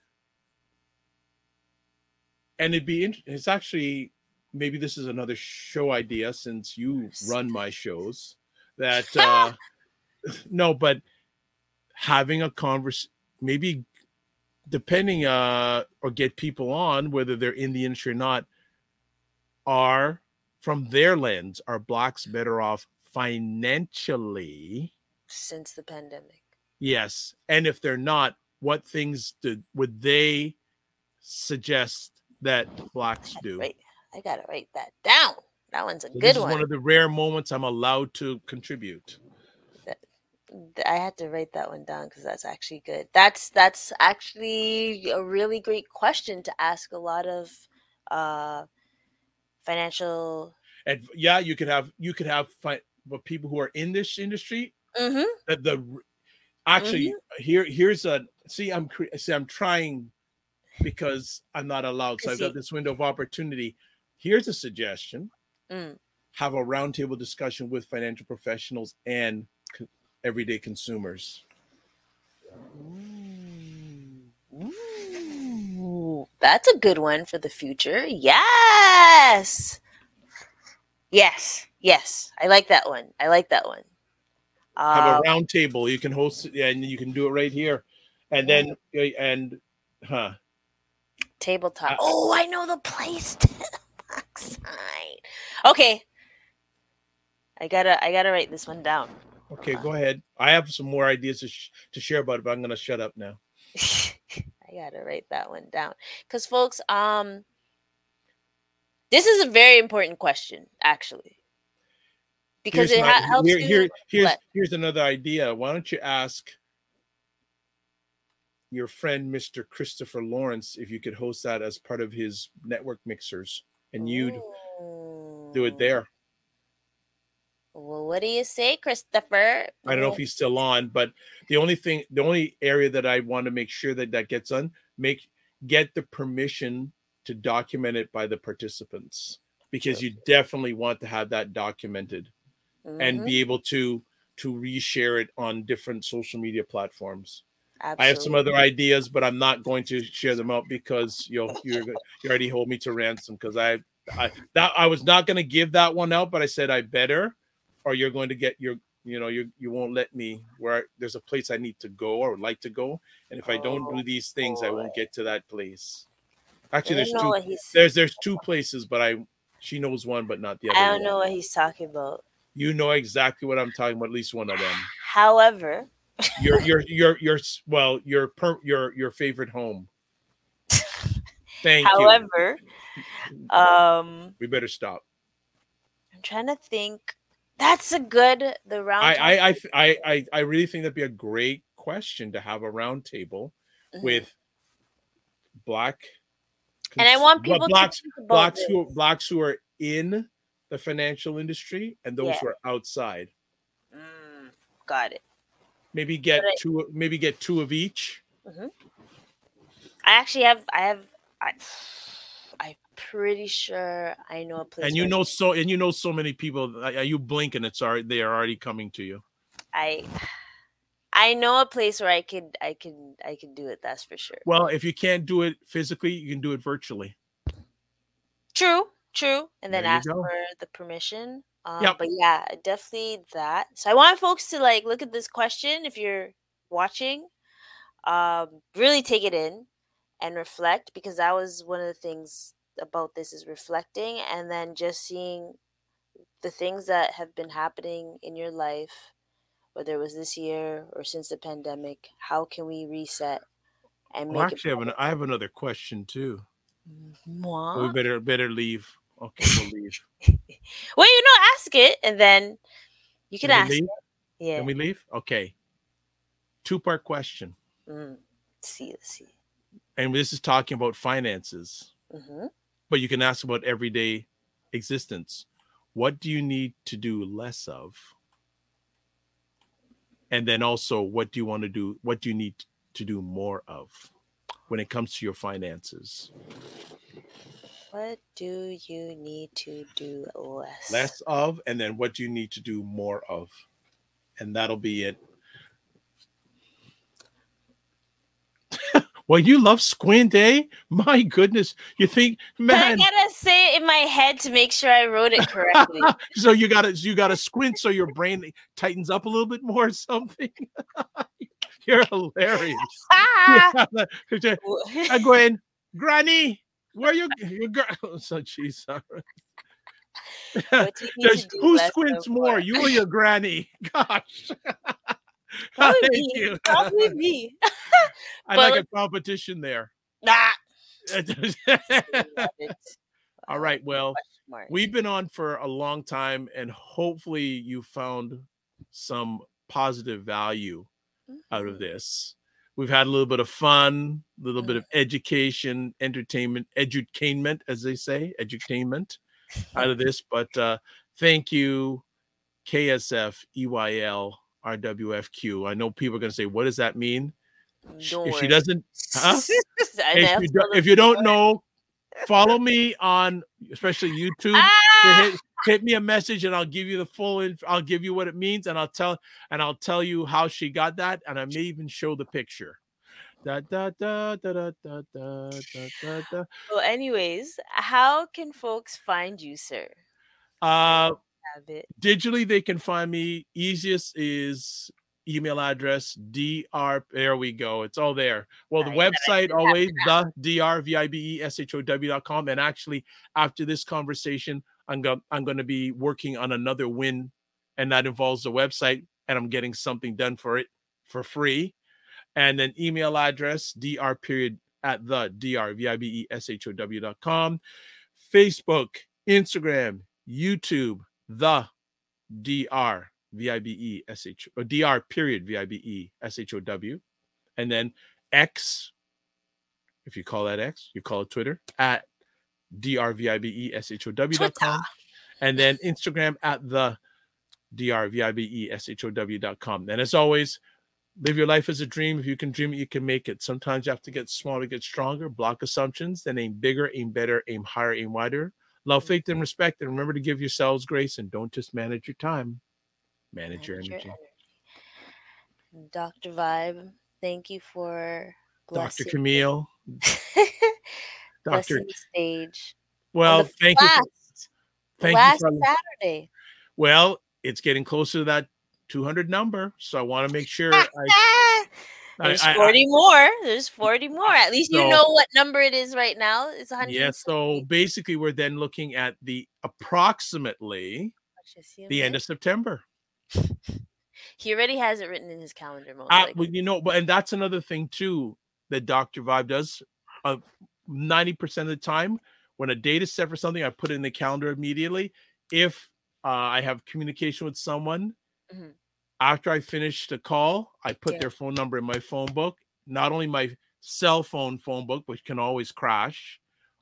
and it'd be it's actually maybe this is another show idea since you run my shows that uh no but having a converse maybe depending uh or get people on whether they're in the industry or not are from their lens are blacks better off financially Since the pandemic. Yes, and if they're not, what things did would they suggest that blacks do? Right. I gotta write that down. That one's a So this good is one. one of the rare moments I'm allowed to contribute. I had to write that one down because that's actually good. That's that's actually a really great question to ask a lot of uh financial And yeah, you could have you could have fi- but people who are in this industry mm-hmm. that the r- actually here here's a see I'm see I'm trying because I'm not allowed. So I've got this window of opportunity. Here's a suggestion. Mm. Have a roundtable discussion with financial professionals and co- everyday consumers. Ooh, that's a good one for the future. Yes. Yes. Yes. I like that one. I like that one. have Um, a round table. You can host it, and you can do it right here. And then uh, and huh. tabletop. Uh, oh, I know the place to the backside. Okay. I gotta I gotta write this one down. Okay, go ahead. I have some more ideas to, sh- to share about it, but I'm gonna shut up now. I gotta write that one down. Because folks, um this is a very important question, actually. Because Here's it my- helps here, you here- here's here's another idea. Why don't you ask your friend Mr. Christopher Lawrence if you could host that as part of his network mixers, and you'd do it there. Well, what do you say, Christopher? I don't know if he's still on, but the only thing, the only area that I want to make sure that that gets on, make get the permission to document it by the participants because you definitely want to have that documented and Mhm. be able to to reshare it on different social media platforms. I have some other ideas, but I'm not going to share them out because you'll you're you already hold me to ransom because I I that I was not going to give that one out, but I said I better, or you're going to get your you know you you won't let me where there's a place I need to go or would like to go, and if I don't Oh, do these things, I won't get to that place. Actually, there's two there's there's two places, but I she knows one, but not the other. I don't one. know what he's talking about. You know exactly what I'm talking about. At least one of them. However, Your your your your well your per your your favorite home. Thank you. however, um, We better stop. I'm trying to think. That's a good the round. I I I I I I really think that'd be a great question to have a round table Mhm. with black and I want people blacks to think about blacks who blacks who are in the financial industry and those Yeah. who are outside. Mm, got it. Maybe get I- two maybe get two of each. I actually have. I have. I, I'm pretty sure I know a place. And you know so and you know so many people Are you blinking? it's already they are already coming to you. I. I know a place where I could. I can. I can do it. That's for sure. Well, if you can't do it physically, you can do it virtually. True. True. And then ask go. for the permission. Um, Yep. But yeah, definitely that. So I want folks to like look at this question if you're watching. Um, really take it in and reflect because that was one of the things about this is reflecting and then just seeing the things that have been happening in your life, whether it was this year or since the pandemic. How can we reset and Well, make actually, I have, an, I have another question too. it? But we better better leave. Okay, we'll leave. Well, you know, ask it and then you can Can ask. Yeah. Can we leave? Okay. Two part question, Mm. See, let's see. and this is talking about finances, hmm but you can ask about everyday existence. What do you need to do less of? And then also, what do you want to do? What do you need to do more of when it comes to your finances? What do you need to do less? less of, and then what do you need to do more of? And that'll be it. well, you love squint, eh? My goodness. You think, But I gotta say it in my head to make sure I wrote it correctly. so you gotta you gotta squint so your brain tightens up a little bit more or something. You're hilarious. ah! I'm going, Granny, where you you gr-" so geez. sorry. What do you need There's- to do who squints more, you or your granny? Gosh. Probably me. you. Probably me. I like a competition there. Ah! All right. Well, we've been on for a long time, and hopefully, you found some positive value out of Mhm. this. We've had a little bit of fun, a little bit of education, entertainment, edutainment, as they say, edutainment out of this. But uh, thank you, KSF, EYL, RWFQ. I know people are going to say, what does that mean? Don't if she doesn't, huh? If you, do, if you don't know, follow me on especially YouTube. Ah! Hit, me a message and I'll give you the full inf- I'll give you what it means and I'll tell and I'll tell you how she got that and I may even show the picture. Da, da, da, da, da, da, da, da, da. Well, anyways, how can folks find you, sir? Uh digitally they can find me easiest is email address dr there we go it's all there well the I website always the drvibeshow.com and actually after this conversation i'm going i'm going to be working on another win and that involves the website and i'm getting something done for it for free and then email address dr period at the dr. V i b e s h o w dot com. facebook instagram youtube the dr v-i-b-e s-h or dr period v-i-b-e s-h-o-w and then x if you call that x you call it twitter at drvibeshow dot and then instagram at the drvibeshow dot and as always live your life as a dream. If you can dream it you can make it. Sometimes you have to get smaller to get stronger. Block assumptions then aim bigger aim better aim higher aim wider. Love mm-hmm. faith and respect and remember to give yourselves grace and don't just manage your time. Manage your Manage your energy. energy. Dr. Vibe, Thank you for Dr. Kamille, Dr. stage. Well, thank you. For, thank last you. For, Saturday. well, it's getting closer to that 200 number, so I want to make sure I, I, There's I- I- 40 more. There's 40 more. At least you know what number it is right now. It's 100. yeah. So basically, we're then looking at the approximately the end of September. He already has it written in his calendar. Most Uh, well, you know, but and that's another thing too that Dr. Vibe does. Uh, 90% of the time, when a date is set for something, I put it in the calendar immediately. If uh, I have communication with someone, Mhm. after I finish the call, I put Yeah. their phone number in my phone book, not only my cell phone phone book, which can always crash,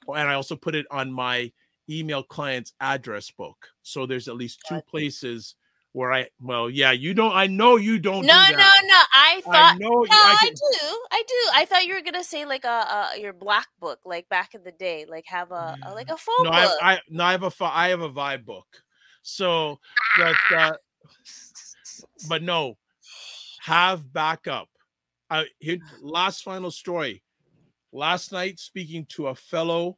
and I also put it on my email client's address book. So there's at least two places where I, well, yeah, you don't, I know you don't. no, do no, no. I I thought. know No, you. I I do. I do. I thought you were gonna say like a, a your black book, like back in the day, like have a, a like mm, a phone no, book. I, I, no, I have a, I have a vibe book. So, but, uh, but no, have backup. I here, last final story. Last night, speaking to a fellow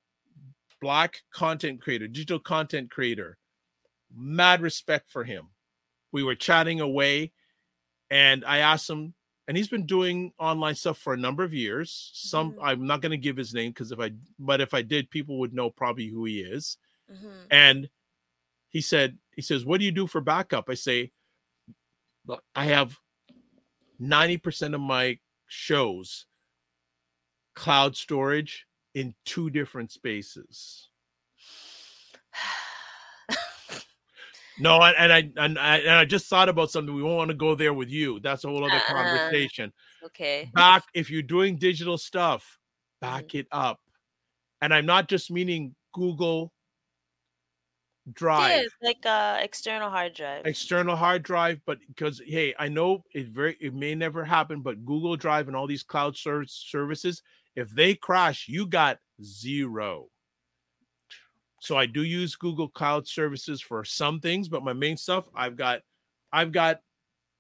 black content creator, digital content creator, mad respect for him. We were chatting away, and I asked him, and he's been doing online stuff for a number of years. Some Mhm. I'm not going to give his name because if I, but if I did, people would know probably who he is. Mhm. And he said, he says, what do you do for backup? I say, "Look, I have 90% of my shows cloud storage in two different spaces. No, and, and I and I and I just thought about something. We won't want to go there with you. That's a whole other Uh-uh. conversation. okay. Back if you're doing digital stuff, back it up. And I'm not just meaning Google Drive. It's like uh external hard drive. external hard drive but because hey i know it very it may never happen but google drive and all these cloud ser- services if they crash you got zero so i do use google cloud services for some things but my main stuff i've got i've got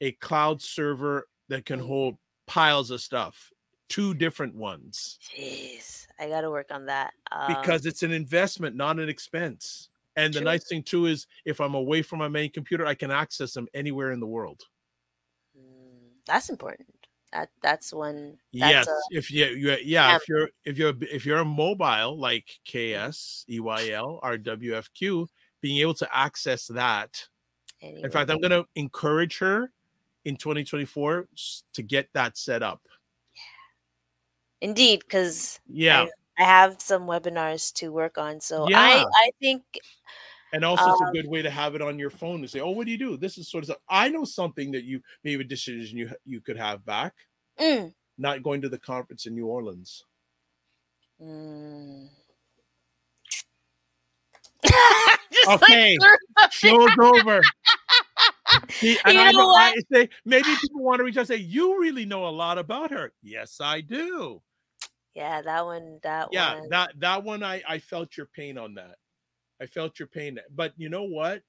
a cloud server that can Mm. hold piles of stuff two different ones Jeez, I got to work on that. Um, because it's an investment not an expense and the True. nice thing too is if i'm away from my main computer i can access them anywhere in the world mm, that's important. That that's when That's yes, a, if you, you uh, yeah, Yeah. if you're if you're if you're a mobile like mm. KS, EYL, or WFQ, being able to access that. In fact, I'm going to encourage her in 2024 to get that set up. Yeah. indeed, because Yeah, I have some webinars to work on. So Yeah. I I think and also it's a um, good way to have it on your phone to say, "Oh, what do you do? This is sort of stuff. I know something that you maybe a decision you you could have back, mm, not going to the conference in New Orleans." mm. Okay. Show's over. See, and You I, know I say maybe people want to reach out and say, You really know a lot about her. Yes, I do. yeah, that one. That Yeah, one. that that one I I felt your pain on that. I felt your pain. But you know what?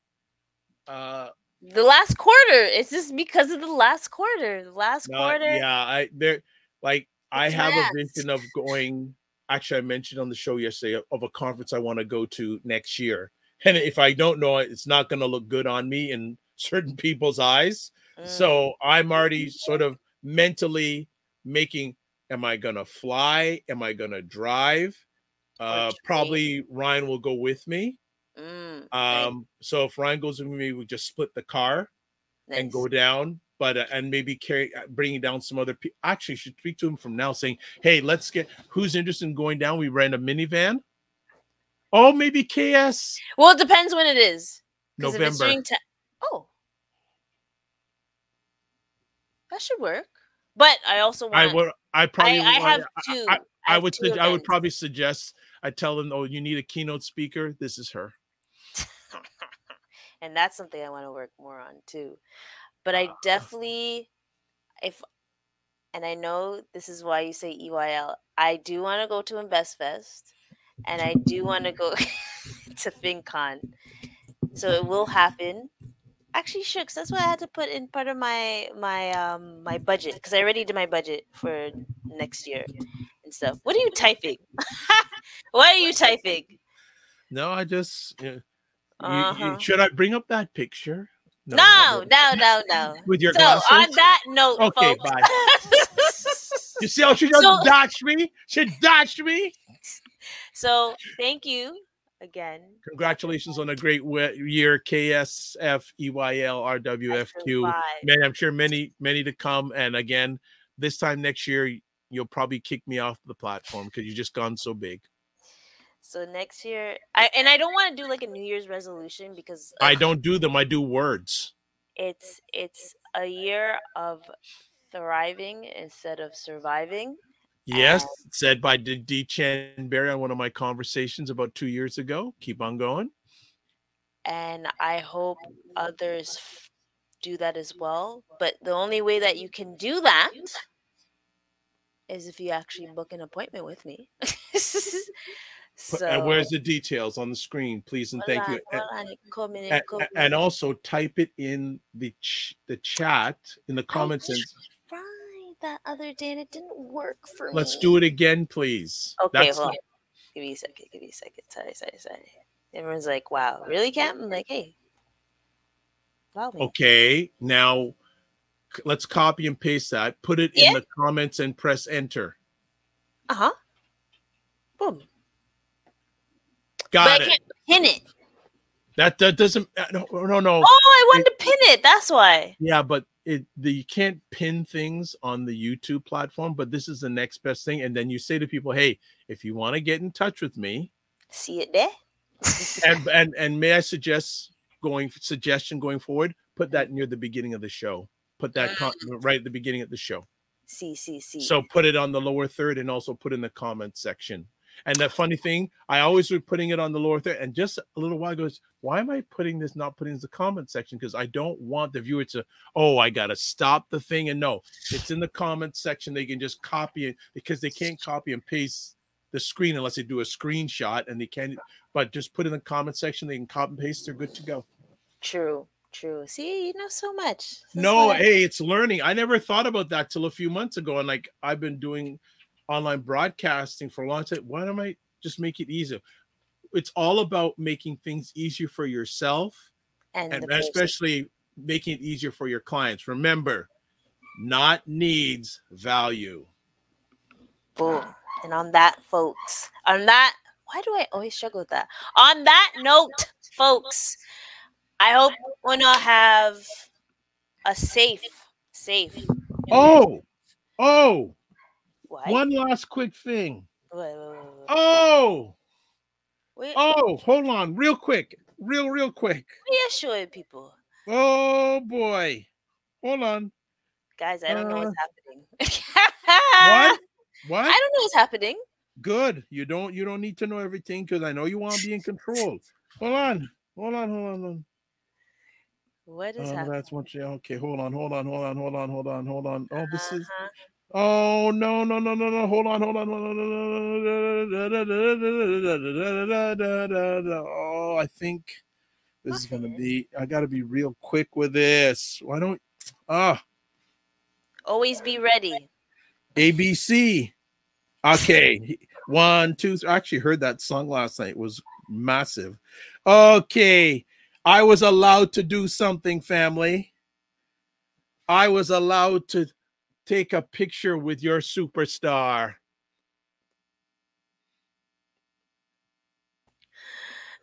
Uh the last quarter. It's just because of the last quarter. The last no, quarter. yeah, I there like I have a vision of going. Actually, I mentioned on the show yesterday of- a conference I want to go to next year. And if I don't know it, it's not going to look good on me in certain people's eyes. Mm, So I'm already sort of mentally making am I gonna fly? Am I gonna drive? Uh probably Ryan will go with me. mm, nice, Um so if Ryan goes with me, we just split the car and go down, but uh, and maybe carry uh, bringing down some other people. Actually, should speak to him from now saying, "Hey, let's get who's interested in going down? We rent a minivan. Oh, maybe KS Well, it depends when it is. 'cause if it's November. ti- oh, that should work. But I also want. I would I probably I, I have I- two. I- I have would sug- I would probably suggest I tell them, oh, you need a keynote speaker. This is her. and that's something I want to work more on too. But I Ah. definitely, if, and I know this is why you say EYL. I do want to go to InvestFest, and I do want to go to FinCon. So it will happen. actually shook. That's what I had to put in part of my my um my budget because I already did my budget for next year stuff. What are you typing? Why are you typing? No, I just. You- you- Uh-huh. should I bring up that picture? No, I no, no, no. With your So glasses. on that note, Okay, folks, You see how she just So- dodged me? She dodged me. so thank you again. Congratulations on a great year, KSF EYL I RWFQ. survived. Man, I'm sure many, many to come. And again, this time next year, you'll probably kick me off the platform because you've just gone so big. So next year, I and I don't want to do like a New Year's resolution because I don't do them, I do words. It's it's a year of thriving instead of surviving. Yes, said by D. D. Chanberry on one of my conversations about two years ago. Keep on going. and I hope others f- do that as well. But the only way that you can do that is if you actually book an appointment with me. So and where's the details on the screen, please and thank you. hold on, come in, and, and also type it in the ch- the chat in the comments and that other day and it didn't work for me. let's do it again please Okay, That's hold on. Give me a second. Give me a second. Sorry, sorry, sorry. Everyone's like, "Wow, really, Cam?" I'm like, "Hey, wow, okay now let's copy and paste that put it Yeah. in the comments and press enter uh huh, boom." got but I it can't pin it. that that doesn't uh, no no no Oh, I wanted to pin it. That's why. yeah but it the, you can't pin things on the youtube platform but this is the next best thing and then you say to people hey if you want to get in touch with me See it there. and and and may I suggest going suggestion going forward? Put that near the beginning of the show. Put that con- right at the beginning of the show. see, see, see. So put it on the lower third and also put in the comment section. And the funny thing, I always was putting it on the lower third, and just a little while goes, why am I putting this not putting it in the comment section? Because I don't want the viewer to, oh, I gotta stop the thing. And no, it's in the comment section. They can just copy it because they can't copy and paste the screen unless they do a screenshot and they can't, but just put in the comment section, they can copy and paste, they're good to go. true, true. See, you know so much. That's No, I- hey, it's learning. I never thought about that till a few months ago. And like I've been doing online broadcasting for a long time. Why don't I just make it easier? It's all about making things easier for yourself and, and especially making it easier for your clients. Remember, not needs value. boom. And on that, folks, on that, why do I always struggle with that? On that note, folks, I hope we're gonna have a safe, safe. Oh, oh, What? one last quick thing. Wait, wait, wait. Oh, Wait, oh, hold on, real quick, real, real quick. reassuring people, Oh boy, hold on. guys. I don't know Uh, what's happening. What? What? I don't know what's happening. Good. You don't. You don't need to know everything because I know you want to be in control. Hold on. Hold on. Hold on. Hold on. What is Oh, happening? that's what you. Okay. Hold on. Hold on. Hold on. Hold on. Hold on. Hold on. Oh, this is. Uh-huh. Oh no no no no no! Hold on hold on hold on. Oh, I think this is gonna be. I gotta be real quick with this. Why don't? Ah, Always be ready. ABC. Okay, one, two. I actually heard that song last night. It was massive. Okay, I was allowed to do something, family. I was allowed to take a picture with your superstar.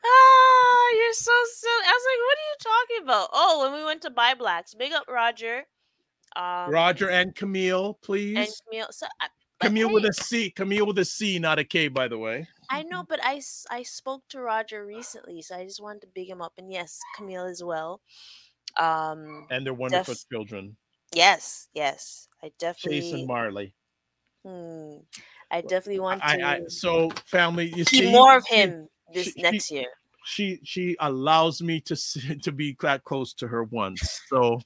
Ah, you're so silly. I was like, what are you talking about? Oh, when we went to buy blacks. Big up Roger. Um, Roger and Camille, please. and Camille. So, Camille with a C. Camille with a C, not a K, by the way. I know, but I, I spoke to Roger recently, so I just wanted to big him up. And yes, Camille as well. Um, And their wonderful Def- children, yes, yes, I Chase definitely, and Marley. hmm, I definitely want to I, I, so family, you see more of she- him this she- she- next year. She she allows me to to be that close to her once. So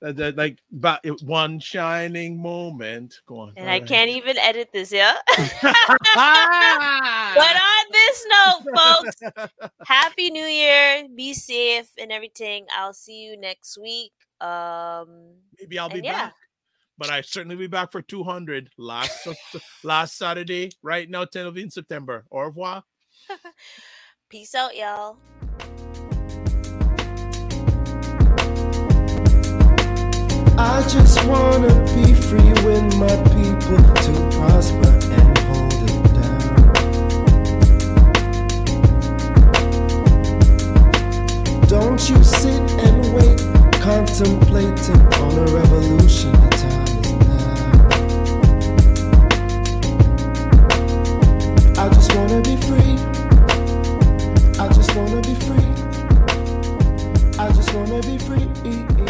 that, like but one shining moment. Go on. And I ahead. can't even edit this, yeah. Ah! but on this note, folks, happy new year. Be safe and everything. I'll see you next week. Um Maybe I'll be yeah. back. But I certainly be back for 200 last last Saturday, right now, 10th of in September. Au revoir. Peace out, y'all. I just wanna be free with my people to prosper and hold down. Don't you sit and wait, contemplating on a revolution. Time is now. I just wanna be free. I just wanna be free. I just wanna be free.